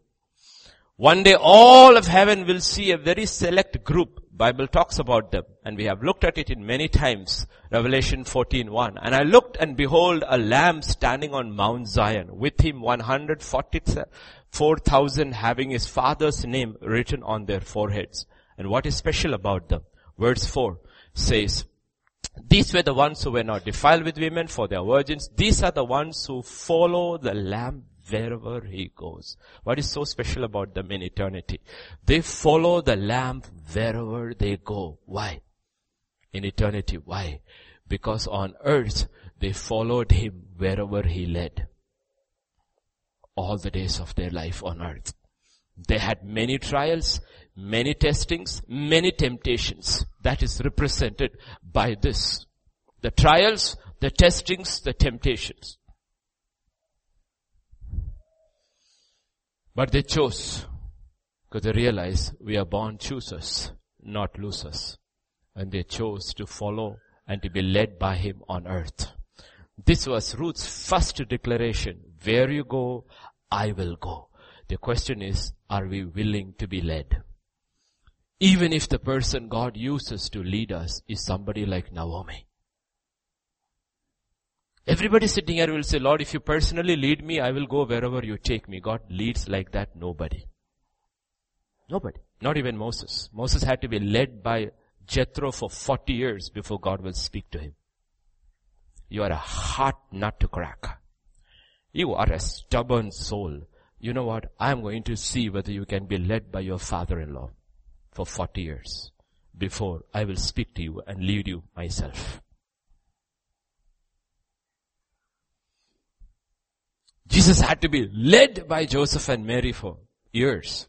One day all of heaven will see a very select group Bible talks about them and we have looked at it in many times. Revelation 14:1. And I looked and behold a lamb standing on Mount Zion with him 144,000 having his father's name written on their foreheads. And what is special about them? Verse 4 says, these were the ones who were not defiled with women for their virgins. These are the ones who follow the lamb wherever he goes. What is so special about them in eternity? They follow the lamb wherever they go. Why? In eternity. Why? Because on earth, they followed him wherever he led. All the days of their life on earth. They had many trials, many testings, many temptations. That is represented by this. The trials, the testings, the temptations. But they chose because they realize we are born choosers, not losers. And they chose to follow and to be led by him on earth. This was Ruth's first declaration. Where you go, I will go. The question is, are we willing to be led? Even if the person God uses to lead us is somebody like Naomi. Everybody sitting here will say, Lord, if you personally lead me, I will go wherever you take me. God leads like that nobody. Nobody. Not even Moses. Moses had to be led by Jethro for 40 years before God will speak to him. You are a hard nut to crack. You are a stubborn soul. You know what? I'm going to see whether you can be led by your father-in-law for 40 years before I will speak to you and lead you myself. Jesus had to be led by Joseph and Mary for years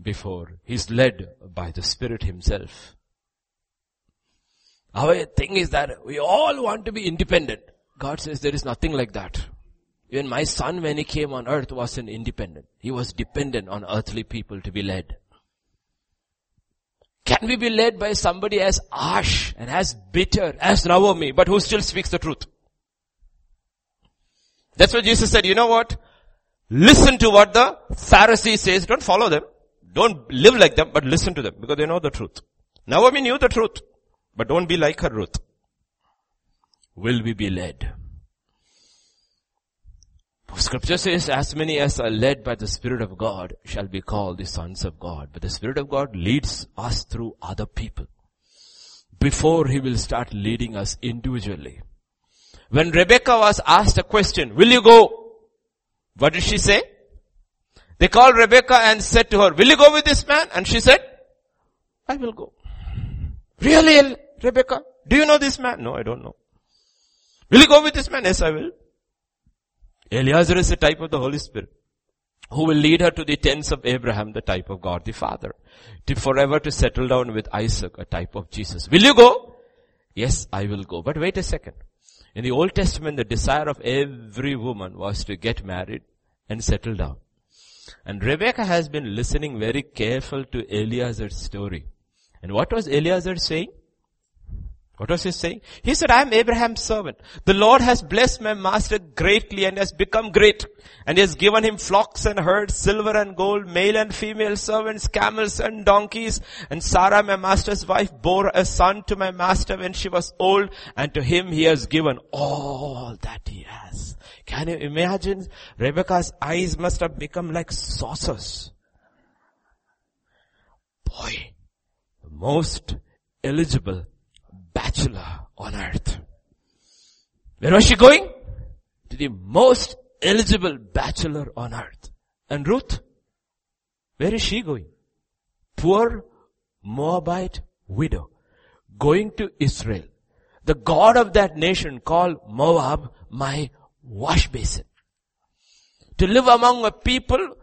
before he's led by the Spirit himself. Our thing is that we all want to be independent. God says there is nothing like that. Even my son when he came on earth wasn't independent. He was dependent on earthly people to be led. Can we be led by somebody as harsh and as bitter as Naomi, but who still speaks the truth? That's what Jesus said, you know what? Listen to what the Pharisee says. Don't follow them. Don't live like them, but listen to them because they know the truth. Naomi knew the truth, but don't be like her Ruth. Will we be led? Scripture says, as many as are led by the Spirit of God shall be called the sons of God. But the Spirit of God leads us through other people before He will start leading us individually. When Rebecca was asked a question, will you go? What did she say? They called Rebecca and said to her, will you go with this man? And she said, I will go. Really, Rebecca? Do you know this man? No, I don't know. Will you go with this man? Yes, I will. Eliezer is a type of the Holy Spirit who will lead her to the tents of Abraham, the type of God the Father, to forever to settle down with Isaac, a type of Jesus. Will you go? Yes, I will go. But wait a second. In the Old Testament, the desire of every woman was to get married and settle down. And Rebecca has been listening very careful to Eliezer's story. And what was Eliezer saying? What was he saying? He said, I am Abraham's servant. The Lord has blessed my master greatly and has become great. And has given him flocks and herds, silver and gold, male and female servants, camels and donkeys. And Sarah, my master's wife, bore a son to my master when she was old. And to him he has given all that he has. Can you imagine? Rebecca's eyes must have become like saucers. Boy, the most eligible bachelor on earth. Where was she going? To the most eligible bachelor on earth. And Ruth, where is she going? Poor Moabite widow going to Israel. The God of that nation called Moab my wash basin. To live among a people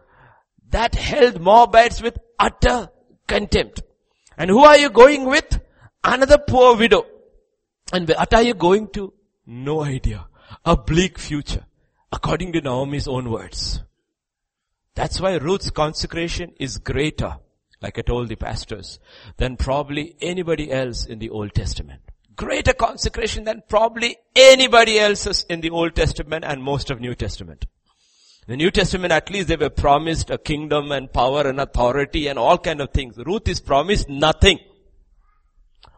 that held Moabites with utter contempt. And who are you going with? Another poor widow. And what are you going to? No idea. A bleak future. According to Naomi's own words. That's why Ruth's consecration is greater, like I told the pastors, than probably anybody else in the Old Testament. Greater consecration than probably anybody else's in the Old Testament and most of New Testament. The New Testament, at least they were promised a kingdom and power and authority and all kind of things. Ruth is promised nothing.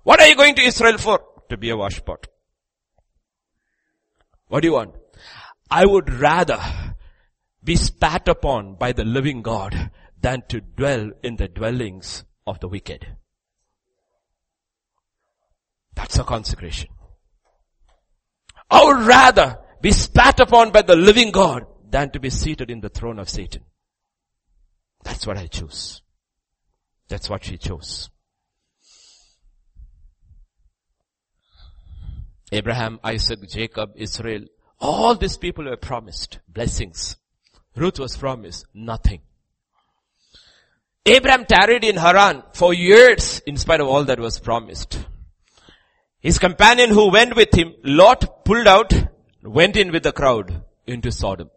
What are you going to Israel for? To be a washpot. What do you want? I would rather be spat upon by the living God than to dwell in the dwellings of the wicked. That's a consecration. I would rather be spat upon by the living God than to be seated in the throne of Satan. That's what I choose. That's what she chose. Abraham, Isaac, Jacob, Israel, all these people were promised blessings. Ruth was promised nothing. Abraham tarried in Haran for years in spite of all that was promised. His companion who went with him, Lot pulled out, went in with the crowd into Sodom.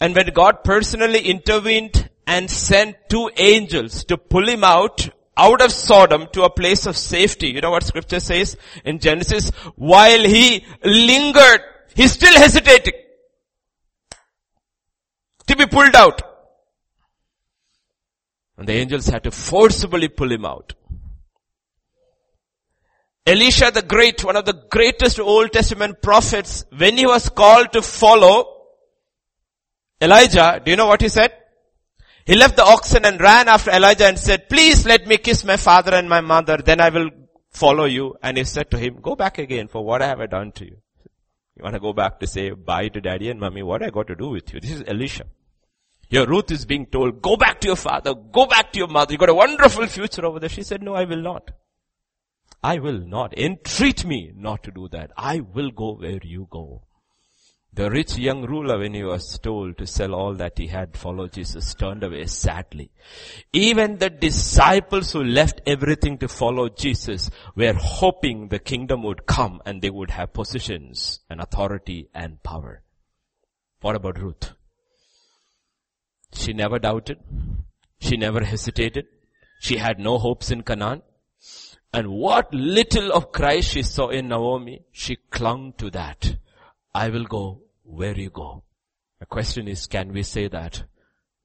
And when God personally intervened and sent two angels to pull him out, out of Sodom to a place of safety. You know what scripture says in Genesis? While he lingered, he's still hesitating to be pulled out. And the angels had to forcibly pull him out. Elisha the Great, one of the greatest Old Testament prophets, when he was called to follow Elijah, do you know what he said? He left the oxen and ran after Elijah and said, please let me kiss my father and my mother, then I will follow you. And he said to him, go back again for what I have done to you? You want to go back to say bye to daddy and mommy, what I got to do with you? This is Elisha. Your Ruth is being told, go back to your father, go back to your mother. You got a wonderful future over there. She said, no, I will not. I will not. Entreat me not to do that. I will go where you go. The rich young ruler, when he was told to sell all that he had, follow Jesus, turned away sadly. Even the disciples who left everything to follow Jesus were hoping the kingdom would come and they would have positions and authority and power. What about Ruth? She never doubted. She never hesitated. She had no hopes in Canaan. And what little of Christ she saw in Naomi, she clung to that. I will go where you go. The question is, can we say that?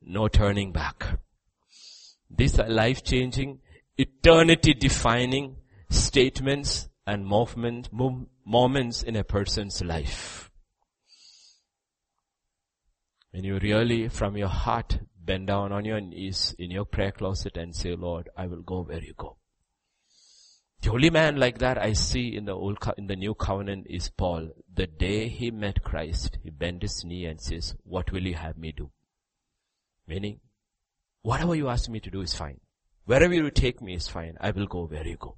No turning back. These are life changing, eternity defining statements and movement, moments in a person's life. When you really from your heart bend down on your knees in your prayer closet and say, Lord, I will go where you go. The only man like that I see in the old, in the new covenant is Paul. The day he met Christ, he bent his knee and says, what will you have me do? Meaning, whatever you ask me to do is fine. Wherever you take me is fine. I will go where you go.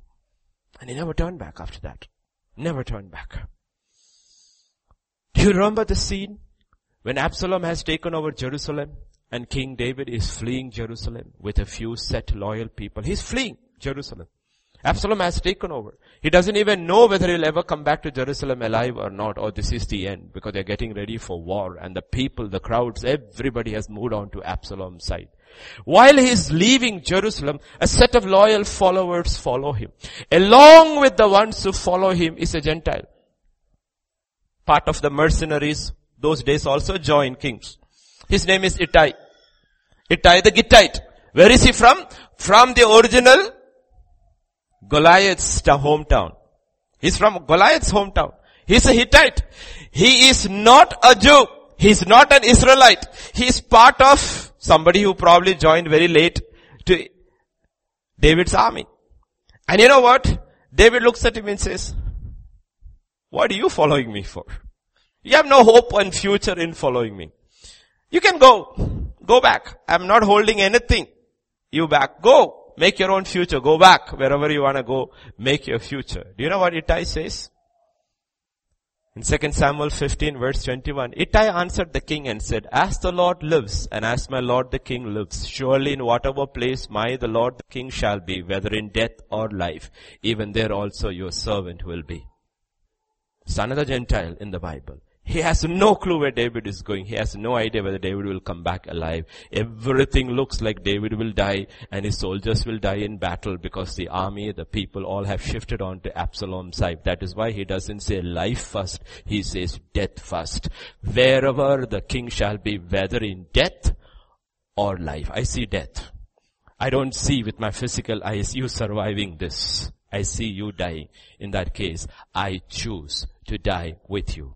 And he never turned back after that. Never turned back. Do you remember the scene when Absalom has taken over Jerusalem and King David is fleeing Jerusalem with a few set loyal people? He's fleeing Jerusalem. Absalom has taken over. He doesn't even know whether he'll ever come back to Jerusalem alive or not, or this is the end, because they're getting ready for war, and the people, the crowds, everybody has moved on to Absalom's side. While he is leaving Jerusalem, a set of loyal followers follow him. Along with the ones who follow him is a Gentile. Part of the mercenaries, those days also join kings. His name is Ittai. Ittai the Gittite. Where is he from? From the original Goliath's hometown. He's from Goliath's hometown. He's a Hittite. He is not a Jew. He's not an Israelite. He's part of somebody who probably joined very late to David's army. And you know what? David looks at him and says, what are you following me for? You have no hope and future in following me. You can go. Go back. I'm not holding anything. You back. Go. Make your own future. Go back wherever you want to go. Make your future. Do you know what Ittai says? In 2 Samuel 15 verse 21, Ittai answered the king and said, As the Lord lives, and as my Lord the king lives, surely in whatever place my the Lord the king shall be, whether in death or life, even there also your servant will be. Son of the Gentile in the Bible. He has no clue where David is going. He has no idea whether David will come back alive. Everything looks like David will die and his soldiers will die in battle because the army, the people all have shifted on to Absalom's side. That is why he doesn't say life first. He says death first. Wherever the king shall be, whether in death or life. I see death. I don't see with my physical eyes you surviving this. I see you dying. In that case, I choose to die with you.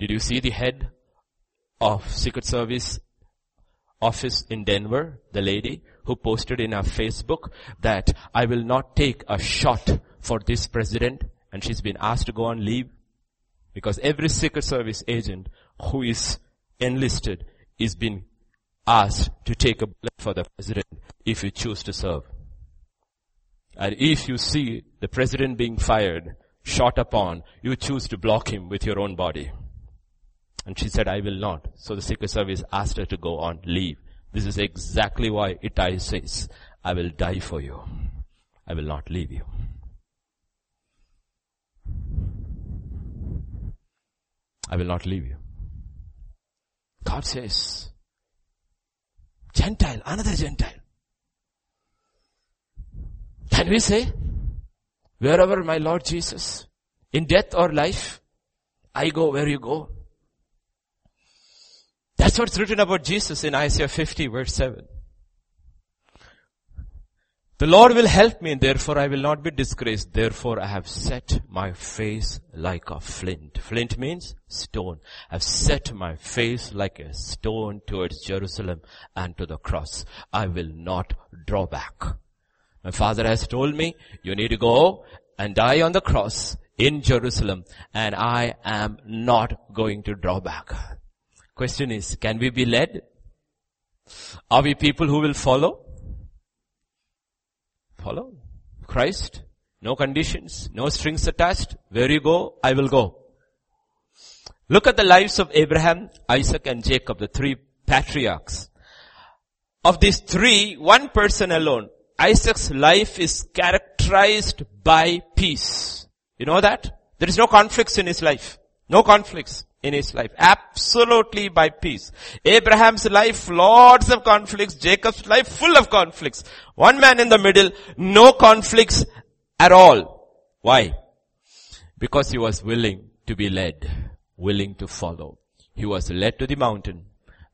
Did you see the head of Secret Service office in Denver, the lady who posted in her Facebook that I will not take a shot for this president and she's been asked to go on leave because every Secret Service agent who is enlisted is being asked to take a bullet for the president if you choose to serve. And if you see the president being fired, shot upon, you choose to block him with your own body. And she said, I will not. So the Secret Service asked her to go on leave. This is exactly why Ittai says, I will die for you. I will not leave you. I will not leave you. God says, Gentile, another Gentile. Can we say, wherever my Lord Jesus, in death or life, I go where you go. That's what's written about Jesus in Isaiah 50 verse 7. The Lord will help me, and therefore I will not be disgraced. Therefore I have set my face like a flint. Flint means stone. I've set my face like a stone towards Jerusalem and to the cross. I will not draw back. My father has told me, you need to go and die on the cross in Jerusalem and I am not going to draw back. Question is, can we be led? Are we people who will follow? Follow. Christ. No conditions, no strings attached. Where you go, I will go. Look at the lives of Abraham, Isaac and Jacob, the three patriarchs. Of these three, one person alone, Isaac's life is characterized by peace. You know that? There is no conflicts in his life. No conflicts in his life. Absolutely by peace. Abraham's life, lots of conflicts. Jacob's life, full of conflicts. One man in the middle, no conflicts at all. Why? Because he was willing to be led, willing to follow. He was led to the mountain,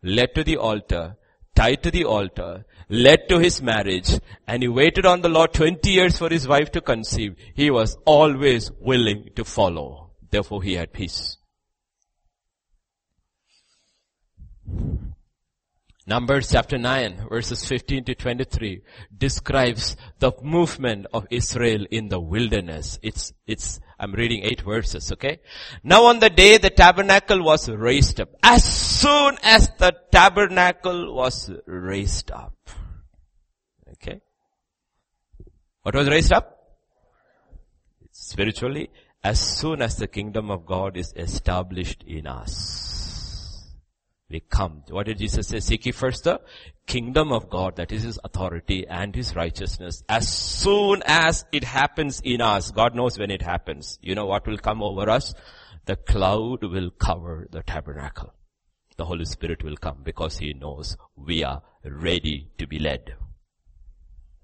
led to the altar, tied to the altar, led to his marriage, and he waited on the Lord 20 years for his wife to conceive. He was always willing to follow. Therefore he had peace. Numbers chapter 9 verses 15 to 23 describes the movement of Israel in the wilderness. It's, it's, I'm reading eight verses, okay? Now on the day the tabernacle was raised up, as soon as the tabernacle was raised up, okay? What was raised up? Spiritually, as soon as the kingdom of God is established in us we come. What did Jesus say? Seek ye first the kingdom of God, that is His authority and His righteousness. As soon as it happens in us, God knows when it happens. You know what will come over us? The cloud will cover the tabernacle. The Holy Spirit will come because He knows we are ready to be led.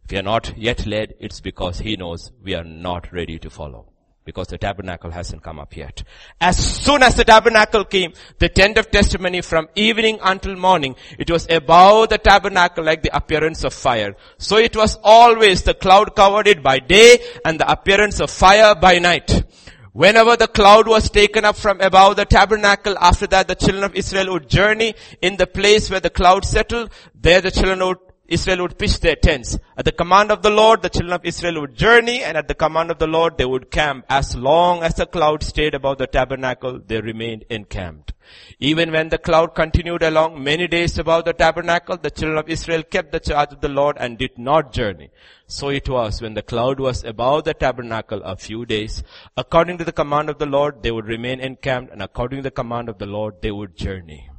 If we are not yet led, it's because He knows we are not ready to follow because the tabernacle hasn't come up yet. As soon as the tabernacle came, the tent of testimony from evening until morning, it was above the tabernacle like the appearance of fire. So it was always the cloud covered it by day and the appearance of fire by night. Whenever the cloud was taken up from above the tabernacle, after that the children of Israel would journey in the place where the cloud settled, there the children would Israel would pitch their tents. At the command of the Lord, the children of Israel would journey and at the command of the Lord, they would camp. As long as the cloud stayed above the tabernacle, they remained encamped. Even when the cloud continued along many days above the tabernacle, the children of Israel kept the charge of the Lord and did not journey. So it was when the cloud was above the tabernacle a few days. According to the command of the Lord, they would remain encamped and according to the command of the Lord, they would journey.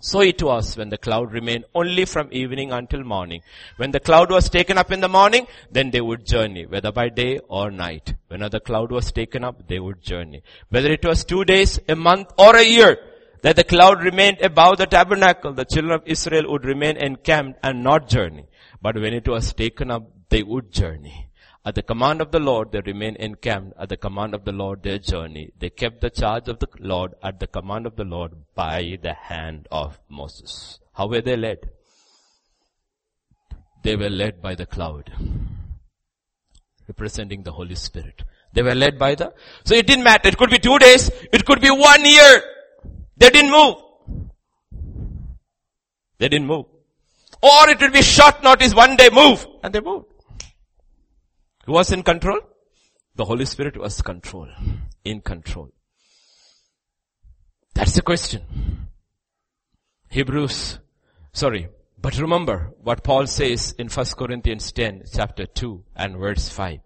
So it was when the cloud remained only from evening until morning. When the cloud was taken up in the morning, then they would journey, whether by day or night. When the cloud was taken up, they would journey. Whether it was two days, a month, or a year, that the cloud remained above the tabernacle, the children of Israel would remain encamped and not journey. But when it was taken up, they would journey. At the command of the Lord, they remained encamped. At the command of the Lord, their journey. They kept the charge of the Lord at the command of the Lord by the hand of Moses. How were they led? They were led by the cloud, representing the Holy Spirit. They were led by the, so it didn't matter. It could be two days. It could be one year. They didn't move. They didn't move. Or it would be short notice, one day move. And they moved. Who was in control? The Holy Spirit was control, in control. That's the question. Hebrews, sorry, but remember what Paul says in 1 Corinthians 10 chapter 2 and verse 5.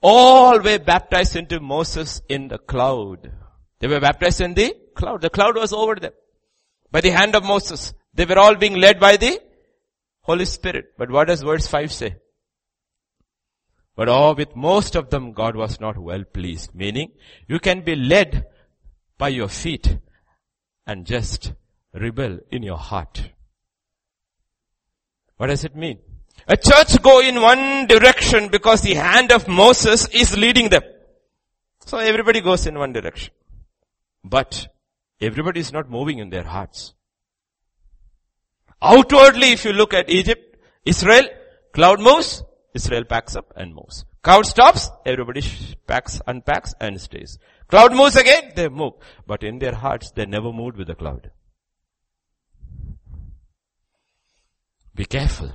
All were baptized into Moses in the cloud. They were baptized in the cloud. The cloud was over them. By the hand of Moses. They were all being led by the Holy Spirit. But what does verse 5 say? But oh, with most of them, God was not well pleased. Meaning, you can be led by your feet and just rebel in your heart. What does it mean? A church go in one direction because the hand of Moses is leading them. So everybody goes in one direction. But everybody is not moving in their hearts. Outwardly, if you look at Egypt, Israel, cloud moves, Israel packs up and moves. Cloud stops, everybody packs, unpacks and stays. Cloud moves again, they move. But in their hearts, they never moved with the cloud. Be careful.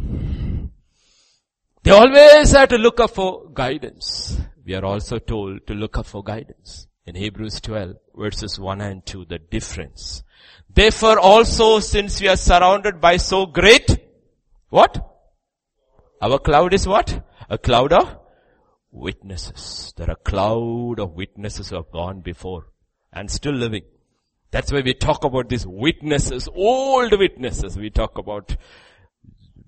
They always have to look up for guidance. We are also told to look up for guidance. In Hebrews 12 verses 1 and 2, the difference. Therefore also since we are surrounded by so great, what? Our cloud is what? A cloud of witnesses. There are cloud of witnesses who have gone before and still living. That's why we talk about these witnesses, old witnesses. We talk about,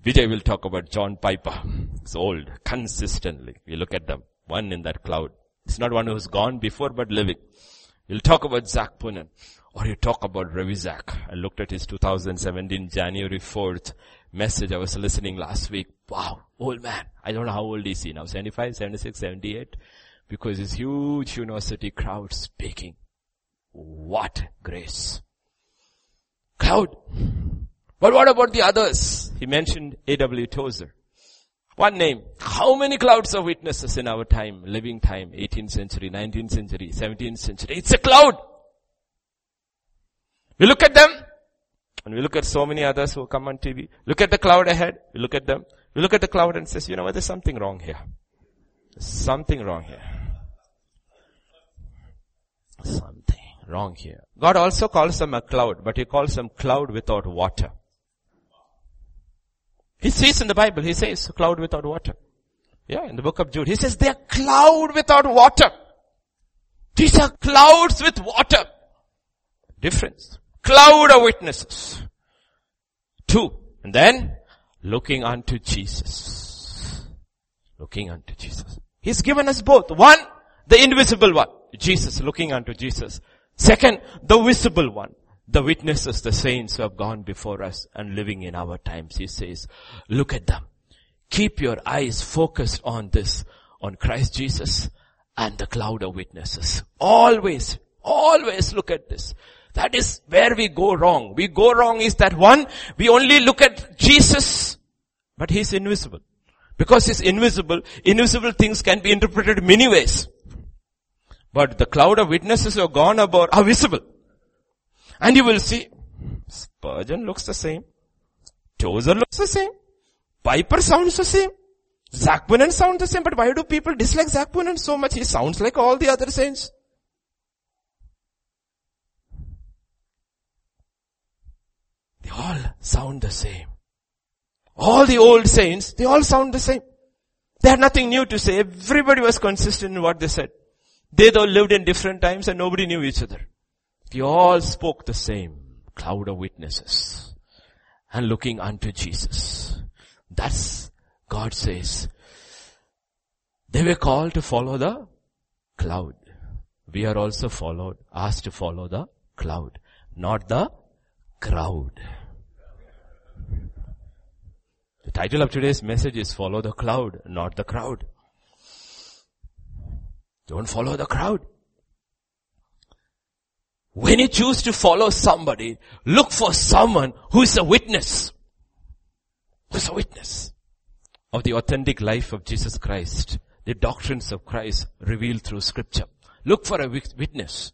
Vijay will talk about John Piper. It's old, consistently. We look at them. One in that cloud. It's not one who's gone before but living. You'll talk about Zac Poonen. Or you talk about Ravi Zach. I looked at his 2017 January 4th message I was listening last week. Wow, old man. I don't know how old is he now, 75, 76, 78? Because his huge university crowd speaking. What grace. Crowd. But what about the others? He mentioned A.W. Tozer. One name. How many clouds of witnesses in our time, living time, 18th century, 19th century, 17th century. It's a cloud. We look at them, and we look at so many others who come on TV. Look at the cloud ahead. We look at them. We look at the cloud and says, you know what, there's something wrong here. There's something wrong here. Something wrong here. God also calls them a cloud, but He calls them cloud without water. He says in the Bible, He says cloud without water. Yeah, in the book of Jude, He says they're cloud without water. These are clouds with water. Difference. Cloud of witnesses. Two. And then, looking unto Jesus. Looking unto Jesus. He's given us both. One, the invisible one. Jesus, looking unto Jesus. Second, the visible one. The witnesses, the saints who have gone before us and living in our times. He says, look at them. Keep your eyes focused on this, on Christ Jesus and the cloud of witnesses. Always, always look at this. That is where we go wrong. We go wrong is that one, we only look at Jesus, but He's invisible. Because He's invisible, invisible things can be interpreted many ways. But the cloud of witnesses who have gone about are visible. And you will see, Spurgeon looks the same. Tozer looks the same. Piper sounds the same. Zac Poonen sounds the same, but why do people dislike Zac Poonen so much? He sounds like all the other saints. They all sound the same. All the old saints, they all sound the same. They had nothing new to say. Everybody was consistent in what they said. They though lived in different times and nobody knew each other. They all spoke the same cloud of witnesses. and looking unto Jesus. That's God says. They were called to follow the cloud. We are also followed, asked to follow the cloud, not the crowd. The title of today's message is follow the cloud, not the crowd. Don't follow the crowd. When you choose to follow somebody, look for someone who is a witness. Who is a witness of the authentic life of Jesus Christ, the doctrines of Christ revealed through scripture. Look for a witness.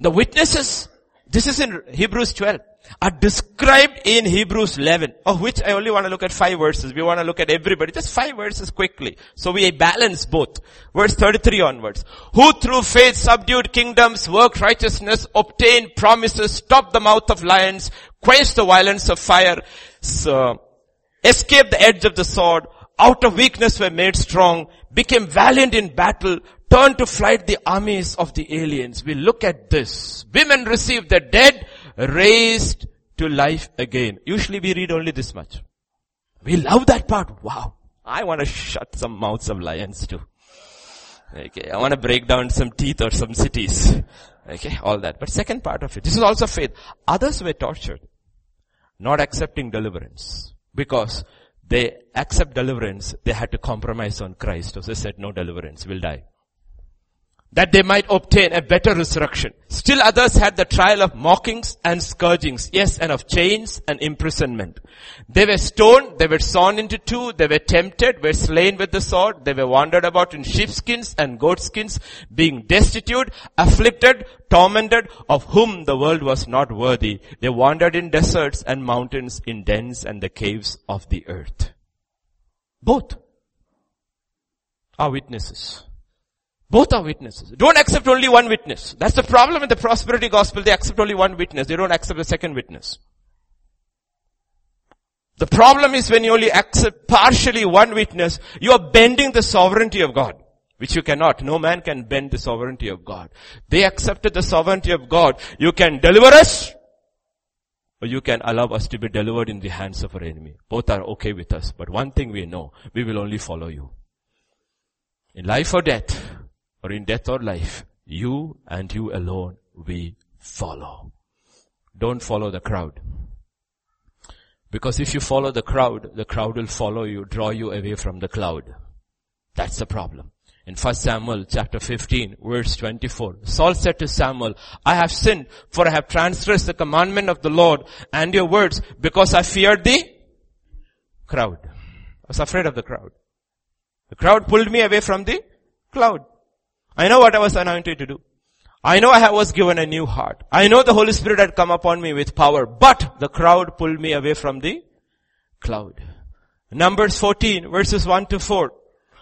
The witnesses, this is in Hebrews 12, are described in Hebrews 11, of which I only want to look at five verses. We want to look at everybody, just five verses quickly. So we balance both. Verse 33 onwards. Who through faith subdued kingdoms, worked righteousness, obtained promises, stopped the mouth of lions, quenched the violence of fire, so, escaped the edge of the sword, out of weakness were made strong, became valiant in battle, turned to flight the armies of the aliens. We look at this. Women receive the dead, raised to life again. Usually we read only this much. We love that part. Wow. I want to shut some mouths of lions too. Okay. I want to break down some teeth or some cities. Okay. All that. But second part of it. This is also faith. Others were tortured. Not accepting deliverance. Because they accept deliverance, they had to compromise on Christ. So they said, no deliverance, we'll die that they might obtain a better resurrection. Still others had the trial of mockings and scourgings, yes, and of chains and imprisonment. They were stoned, they were sawn into two, they were tempted, were slain with the sword, they were wandered about in sheepskins and goatskins, being destitute, afflicted, tormented, of whom the world was not worthy. They wandered in deserts and mountains, in dens and the caves of the earth. Both are witnesses. Both are witnesses. Don't accept only one witness. That's the problem with the prosperity gospel. They accept only one witness. They don't accept the second witness. The problem is when you only accept partially one witness, you are bending the sovereignty of God, which you cannot. No man can bend the sovereignty of God. They accepted the sovereignty of God. You can deliver us, or you can allow us to be delivered in the hands of our enemy. Both are okay with us. But one thing we know, we will only follow you. In life or death, or in death or life, you and you alone we follow. Don't follow the crowd. Because if you follow the crowd, the crowd will follow you, draw you away from the cloud. That's the problem. In 1 Samuel chapter 15 verse 24, Saul said to Samuel, I have sinned for I have transgressed the commandment of the Lord and your words because I feared the crowd. I was afraid of the crowd. The crowd pulled me away from the cloud. I know what I was anointed to do. I know I was given a new heart. I know the Holy Spirit had come upon me with power, but the crowd pulled me away from the cloud. Numbers 14 verses 1 to 4.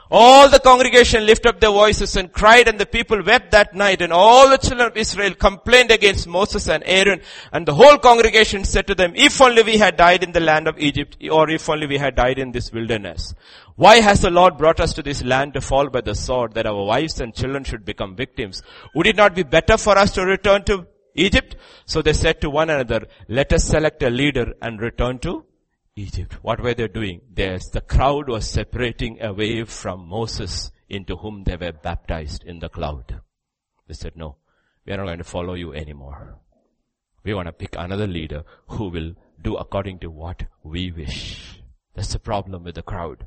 All the congregation lifted up their voices and cried and the people wept that night and all the children of Israel complained against Moses and Aaron and the whole congregation said to them, if only we had died in the land of Egypt or if only we had died in this wilderness. Why has the Lord brought us to this land to fall by the sword that our wives and children should become victims? Would it not be better for us to return to Egypt? So they said to one another, let us select a leader and return to Egypt. What were they doing? There's, the crowd was separating away from Moses into whom they were baptized in the cloud. They said, no, we are not going to follow you anymore. We want to pick another leader who will do according to what we wish. That's the problem with the crowd.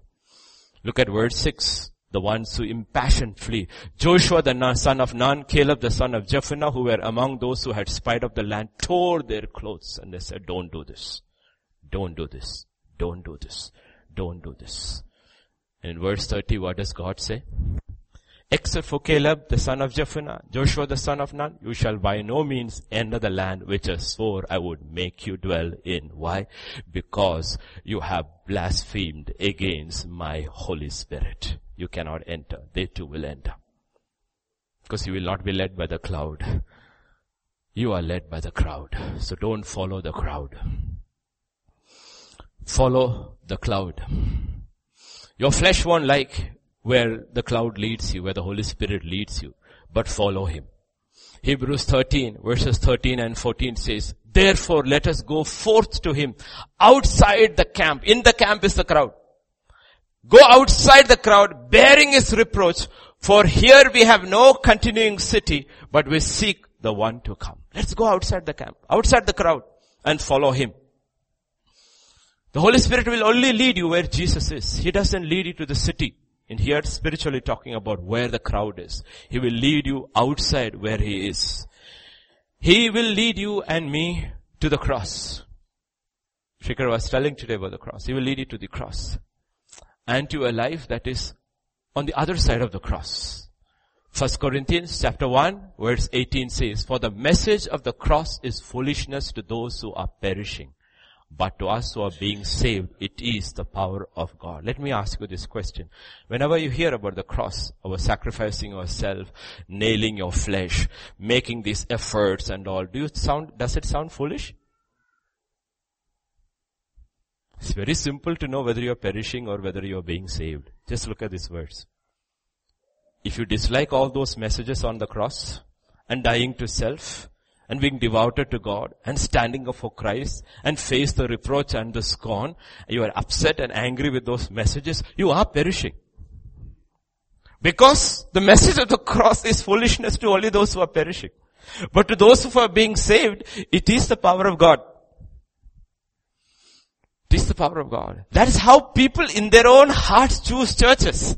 Look at verse 6. The ones who impassioned flee. Joshua the son of Nun, Caleb the son of Jephunneh, who were among those who had spied up the land, tore their clothes and they said, don't do this. Don't do this. Don't do this. Don't do this. In verse 30, what does God say? Except for Caleb, the son of Jephunneh, Joshua the son of Nun, you shall by no means enter the land which I swore I would make you dwell in. Why? Because you have blasphemed against my Holy Spirit. You cannot enter. They too will enter. Because you will not be led by the cloud. You are led by the crowd. So don't follow the crowd follow the cloud. Your flesh won't like where the cloud leads you, where the Holy Spirit leads you, but follow Him. Hebrews 13 verses 13 and 14 says, Therefore, let us go forth to him outside the camp. In the camp is the crowd. Go outside the crowd bearing his reproach for here we have no continuing city, but we seek the one to come. Let's go outside the camp, outside the crowd and follow him. The Holy Spirit will only lead you where Jesus is. He doesn't lead you to the city. And here spiritually talking about where the crowd is. He will lead you outside where he is. He will lead you and me to the cross. Shikar was telling today about the cross. He will lead you to the cross. And to a life that is on the other side of the cross. First Corinthians chapter 1 verse 18 says, For the message of the cross is foolishness to those who are perishing. But to us who are being saved, it is the power of God. Let me ask you this question. Whenever you hear about the cross, about sacrificing yourself, nailing your flesh, making these efforts and all, do you sound, does it sound foolish? It's very simple to know whether you're perishing or whether you're being saved. Just look at this verse. If you dislike all those messages on the cross and dying to self and being devoted to God and standing up for Christ and face the reproach and the scorn, you are upset and angry with those messages, you are perishing. Because the message of the cross is foolishness to only those who are perishing. But to those who are being saved, it is the power of God. It is the power of God. That is how people in their own hearts choose churches.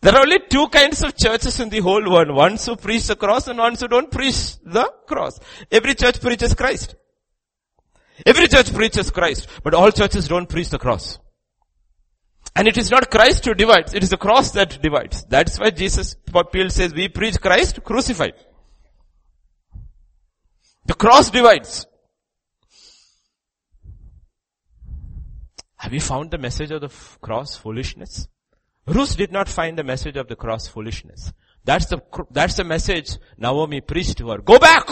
There are only two kinds of churches in the whole world. Ones who preach the cross and ones who don't preach the cross. Every church preaches Christ. Every church preaches Christ, but all churches don't preach the cross. And it is not Christ who divides, it is the cross that divides. That's why Jesus, Paul says, we preach Christ crucified. The cross divides. Have you found the message of the f- cross foolishness? Ruth did not find the message of the cross foolishness. That's the, that's the message Naomi preached to her. Go back!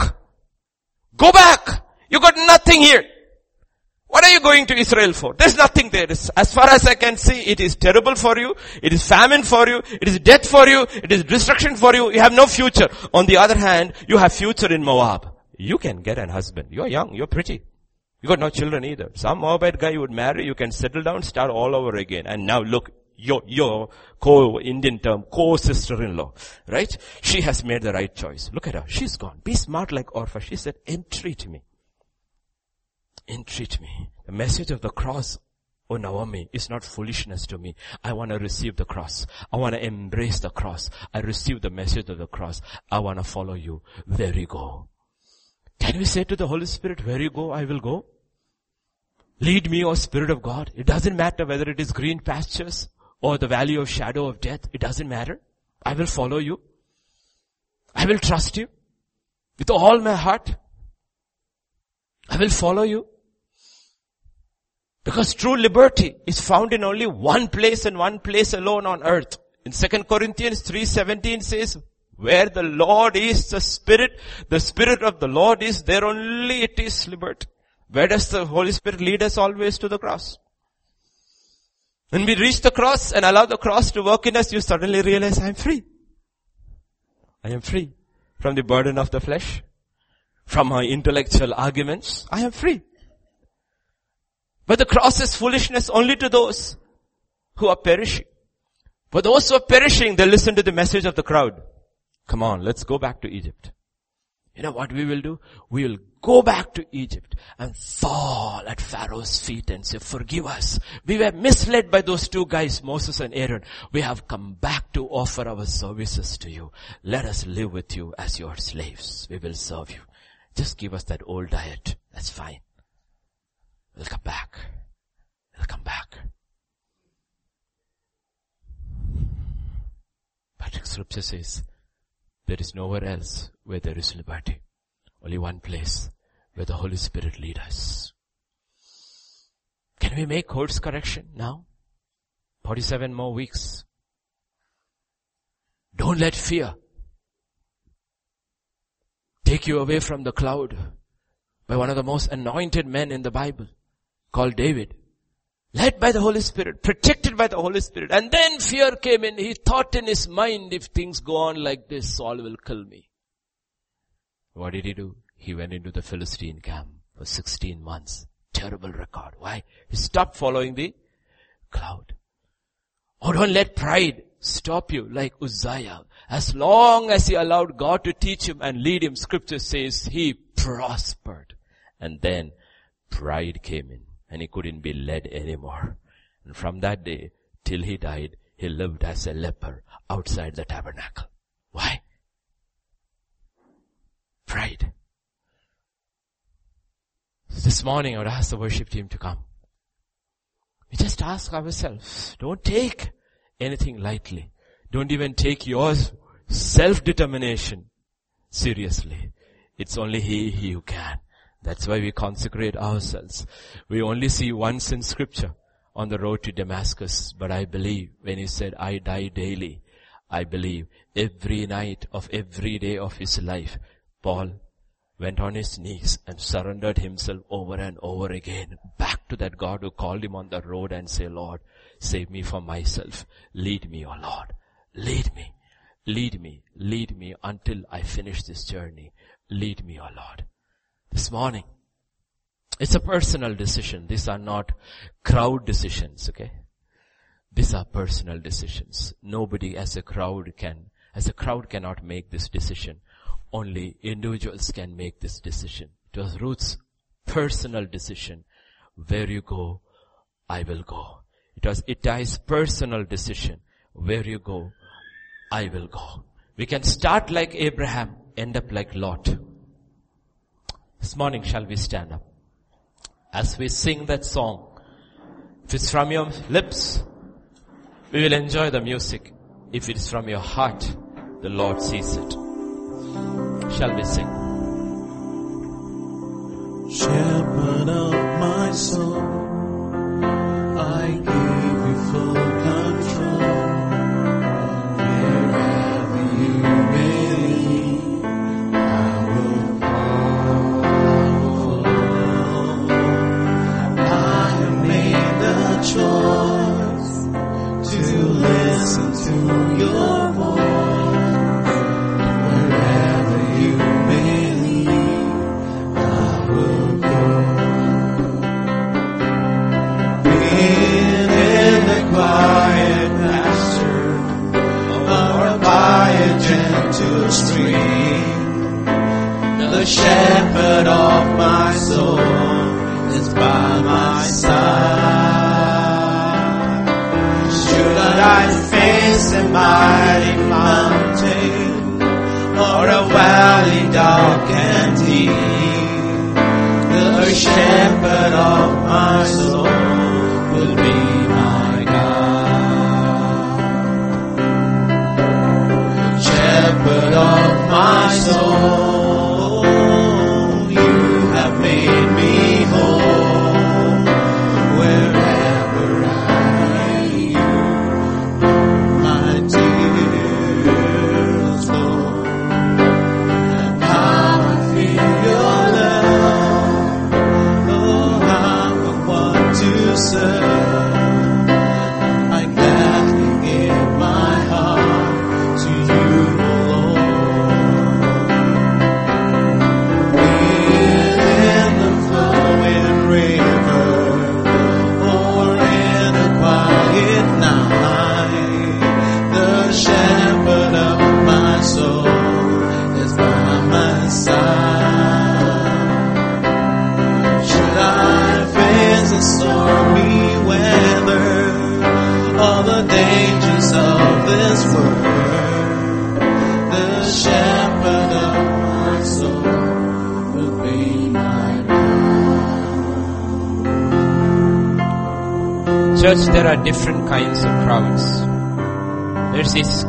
Go back! You got nothing here. What are you going to Israel for? There's nothing there. As far as I can see, it is terrible for you. It is famine for you. It is death for you. It is destruction for you. You have no future. On the other hand, you have future in Moab. You can get an husband. You're young. You're pretty. You got no children either. Some Moabite guy you would marry, you can settle down, start all over again. And now look, your, your co-Indian term, co-sister-in-law, right? She has made the right choice. Look at her. She's gone. Be smart like Orpah. She said, entreat me. Entreat me. The message of the cross Oh Naomi, is not foolishness to me. I want to receive the cross. I want to embrace the cross. I receive the message of the cross. I want to follow you. There you go. Can we say to the Holy Spirit, where you go, I will go? Lead me, O Spirit of God. It doesn't matter whether it is green pastures or the valley of shadow of death. It doesn't matter. I will follow you. I will trust you with all my heart. I will follow you. Because true liberty is found in only one place and one place alone on earth. In 2 Corinthians 3.17 says, where the Lord is the Spirit, the Spirit of the Lord is, there only it is liberty. Where does the Holy Spirit lead us always to the cross? When we reach the cross and allow the cross to work in us, you suddenly realize I'm free. I am free from the burden of the flesh, from my intellectual arguments. I am free. But the cross is foolishness only to those who are perishing. For those who are perishing, they listen to the message of the crowd. Come on, let's go back to Egypt. You know what we will do? We will go back to Egypt and fall at Pharaoh's feet and say, forgive us. We were misled by those two guys, Moses and Aaron. We have come back to offer our services to you. Let us live with you as your slaves. We will serve you. Just give us that old diet. That's fine. We'll come back. We'll come back. But scripture says, there is nowhere else where there is liberty. Only one place where the Holy Spirit lead us. Can we make course correction now? 47 more weeks. Don't let fear take you away from the cloud by one of the most anointed men in the Bible called David led by the Holy Spirit, protected by the Holy Spirit. And then fear came in. He thought in his mind, if things go on like this, Saul will kill me. What did he do? he went into the Philistine camp for 16 months. Terrible record. Why? He stopped following the cloud. Oh, don't let pride stop you like Uzziah. As long as he allowed God to teach him and lead him, scripture says he prospered. And then pride came in and he couldn't be led anymore. And from that day till he died, he lived as a leper outside the tabernacle. Why? Pride. This morning I would ask the worship team to come. We just ask ourselves, don't take anything lightly. Don't even take your self-determination seriously. It's only He who can. That's why we consecrate ourselves. We only see once in scripture on the road to Damascus, but I believe when he said, I die daily, I believe every night of every day of his life, Paul went on his knees and surrendered himself over and over again back to that God who called him on the road and say, Lord, save me from myself. Lead me, O oh Lord. Lead me. Lead me. Lead me until I finish this journey. Lead me, O oh Lord. This morning, it's a personal decision. These are not crowd decisions, okay? These are personal decisions. Nobody as a crowd can, as a crowd cannot make this decision. Only individuals can make this decision. It was Ruth's personal decision. Where you go, I will go. It was Ittai's personal decision. Where you go, I will go. We can start like Abraham, end up like Lot. This morning shall we stand up? As we sing that song, if it's from your lips, we will enjoy the music. If it is from your heart, the Lord sees it shall we sing? Shepherd of my soul, I give you full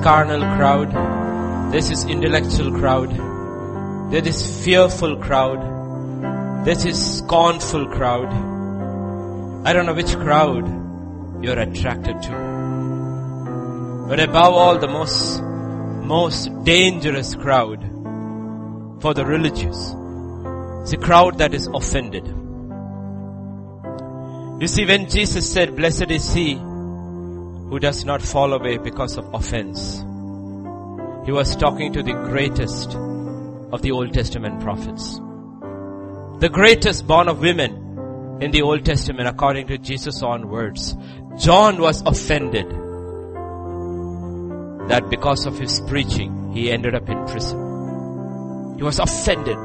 carnal crowd. This intellectual crowd. There's this fearful crowd. This is scornful crowd. I don't know which crowd you're attracted to. But above all, the most, most dangerous crowd for the religious is a crowd that is offended. You see, when Jesus said, blessed is he who does not fall away because of offense, he was talking to the greatest of the Old Testament prophets. the greatest born of women in the Old Testament according to Jesus' own words. John was offended that because of his preaching, he ended up in prison. He was offended.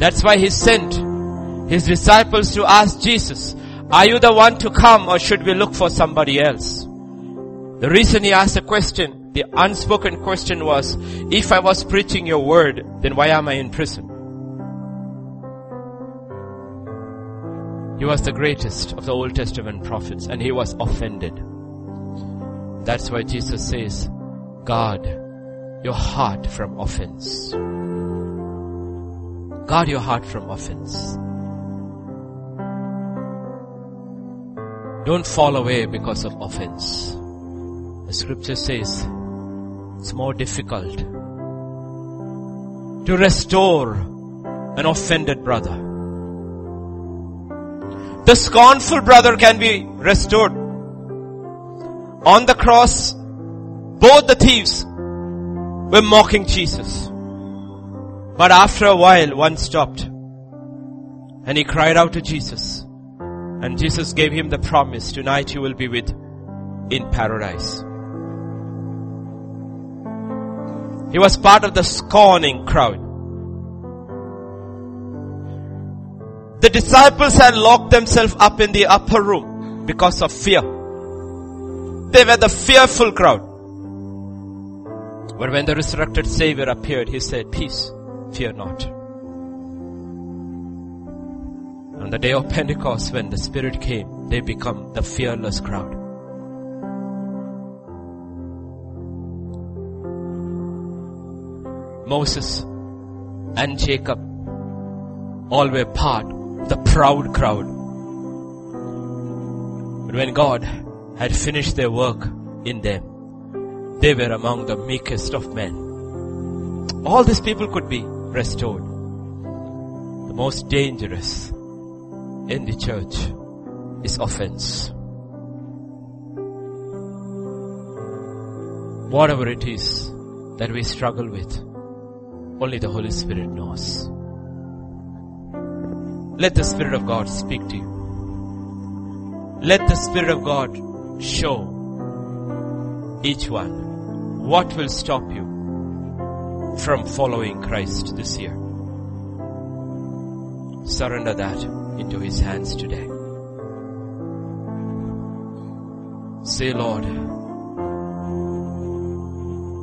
That's why he sent his disciples to ask Jesus, are you the one to come or should we look for somebody else? The reason he asked the question, the unspoken question was, if I was preaching your word, then why am I in prison? He was the greatest of the Old Testament prophets and he was offended. That's why Jesus says, guard your heart from offense. Guard your heart from offense. Don't fall away because of offense. The scripture says it's more difficult to restore an offended brother. The scornful brother can be restored. On the cross, both the thieves were mocking Jesus. But after a while, one stopped and he cried out to Jesus. And Jesus gave him the promise, tonight you will be with in paradise. He was part of the scorning crowd. The disciples had locked themselves up in the upper room because of fear. They were the fearful crowd. But when the resurrected Savior appeared, He said, peace, fear not. On the day of Pentecost, when the Spirit came, they become the fearless crowd. Moses and Jacob all were part of the proud crowd. But when God had finished their work in them, they were among the meekest of men. All these people could be restored. The most dangerous in the church is offense. Whatever it is that we struggle with, only the Holy Spirit knows. Let the Spirit of God speak to you. Let the Spirit of God show each one what will stop you from following Christ this year. Surrender that into His hands today. Say, Lord,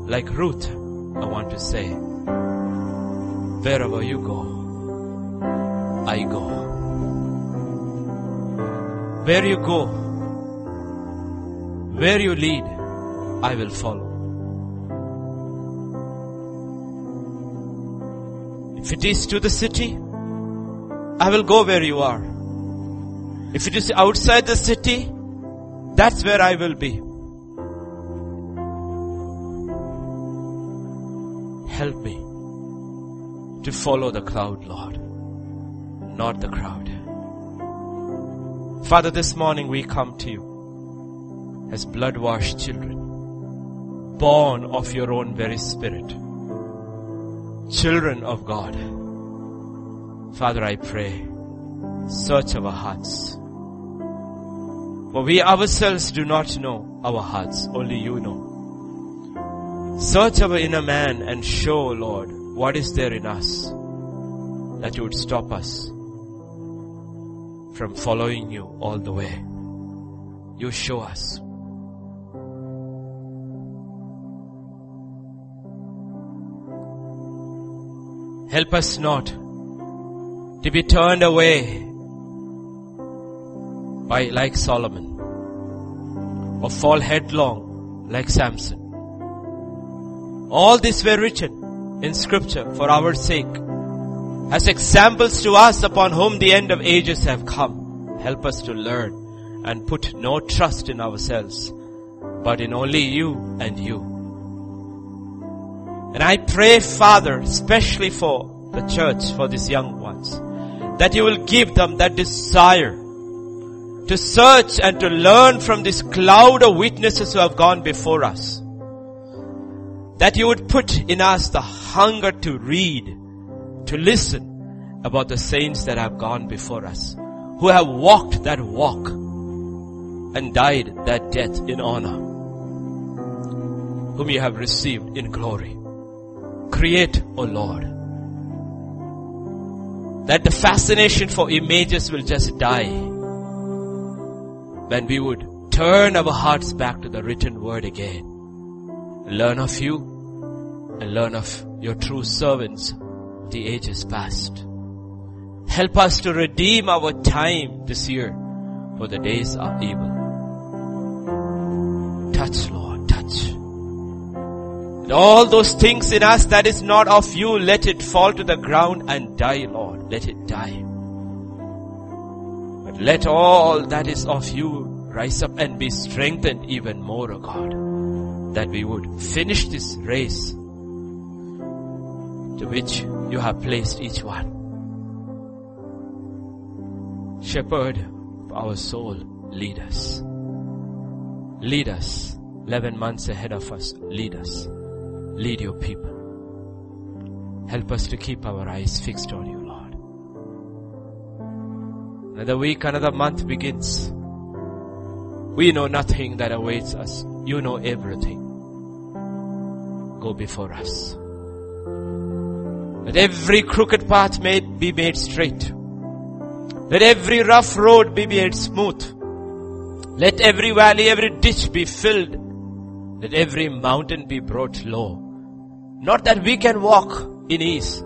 like Ruth, I want to say, wherever you go, I go. Where you go, where you lead, I will follow. If it is to the city, I will go where you are. If it is outside the city, that's where I will be. Help me to follow the cloud, Lord not the crowd. Father, this morning we come to you as blood washed children, born of your own very spirit, children of God. Father, I pray, search our hearts. For we ourselves do not know our hearts, only you know. Search our inner man and show, Lord, what is there in us that you would stop us from following you all the way. You show us. Help us not to be turned away by like Solomon or fall headlong like Samson. All these were written in scripture for our sake as examples to us upon whom the end of ages have come. Help us to learn and put no trust in ourselves, but in only you and you. And I pray, Father, especially for the church, for these young ones, that you will give them that desire to search and to learn from this cloud of witnesses who have gone before us. That you would put in us the hunger to read, to listen about the saints that have gone before us, who have walked that walk and died that death in honor, whom you have received in glory. Create, O Lord, that the fascination for images will just die when we would turn our hearts back to the written word again. Learn of you and learn of your true servants, the ages past. Help us to redeem our time this year, for the days are evil. Touch, Lord, touch. And all those things in us that is not of you, let it fall to the ground and die, Lord. Let it die. But let all that is of you rise up and be strengthened even more, O God, that we would finish this race to which you have placed each one. Shepherd of our soul, lead us. Lead us. 11 months ahead of us, lead us. Lead your people. Help us to keep our eyes fixed on you, Lord. Another week, another month begins. We know nothing that awaits us. You know everything. Go before us. Let every crooked path may be made straight. Let every rough road be made smooth. Let every valley, every ditch be filled. Let every mountain be brought low. Not that we can walk in ease,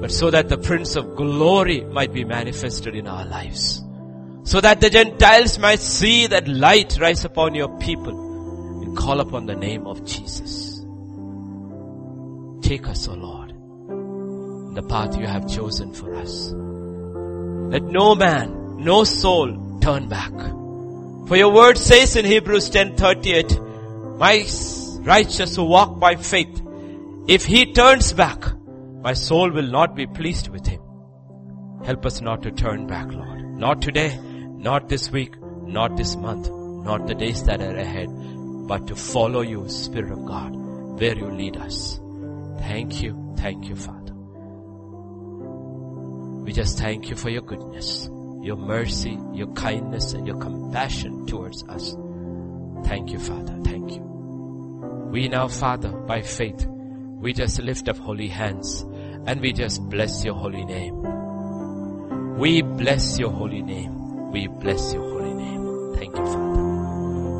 but so that the Prince of Glory might be manifested in our lives. So that the Gentiles might see that light rise upon your people call upon the name of Jesus. Take us, O Lord, the path you have chosen for us. Let no man, no soul turn back. For your word says in Hebrews 10:38, my righteous who walk by faith, if he turns back, my soul will not be pleased with him. Help us not to turn back, Lord. Not today, not this week, not this month, not the days that are ahead, but to follow you, Spirit of God, where you lead us. Thank you, thank you, Father. We just thank you for your goodness, your mercy, your kindness, and your compassion towards us. Thank you, Father. Thank you. We now, Father, by faith, we just lift up holy hands and we just bless your holy name. We bless your holy name. We bless your holy name. Thank you, Father.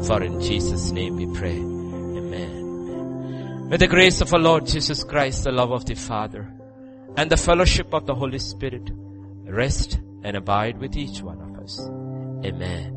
For in Jesus' name we pray. Amen. May the grace of our Lord Jesus Christ, the love of the Father, and the fellowship of the Holy Spirit rest and abide with each one of us. Amen.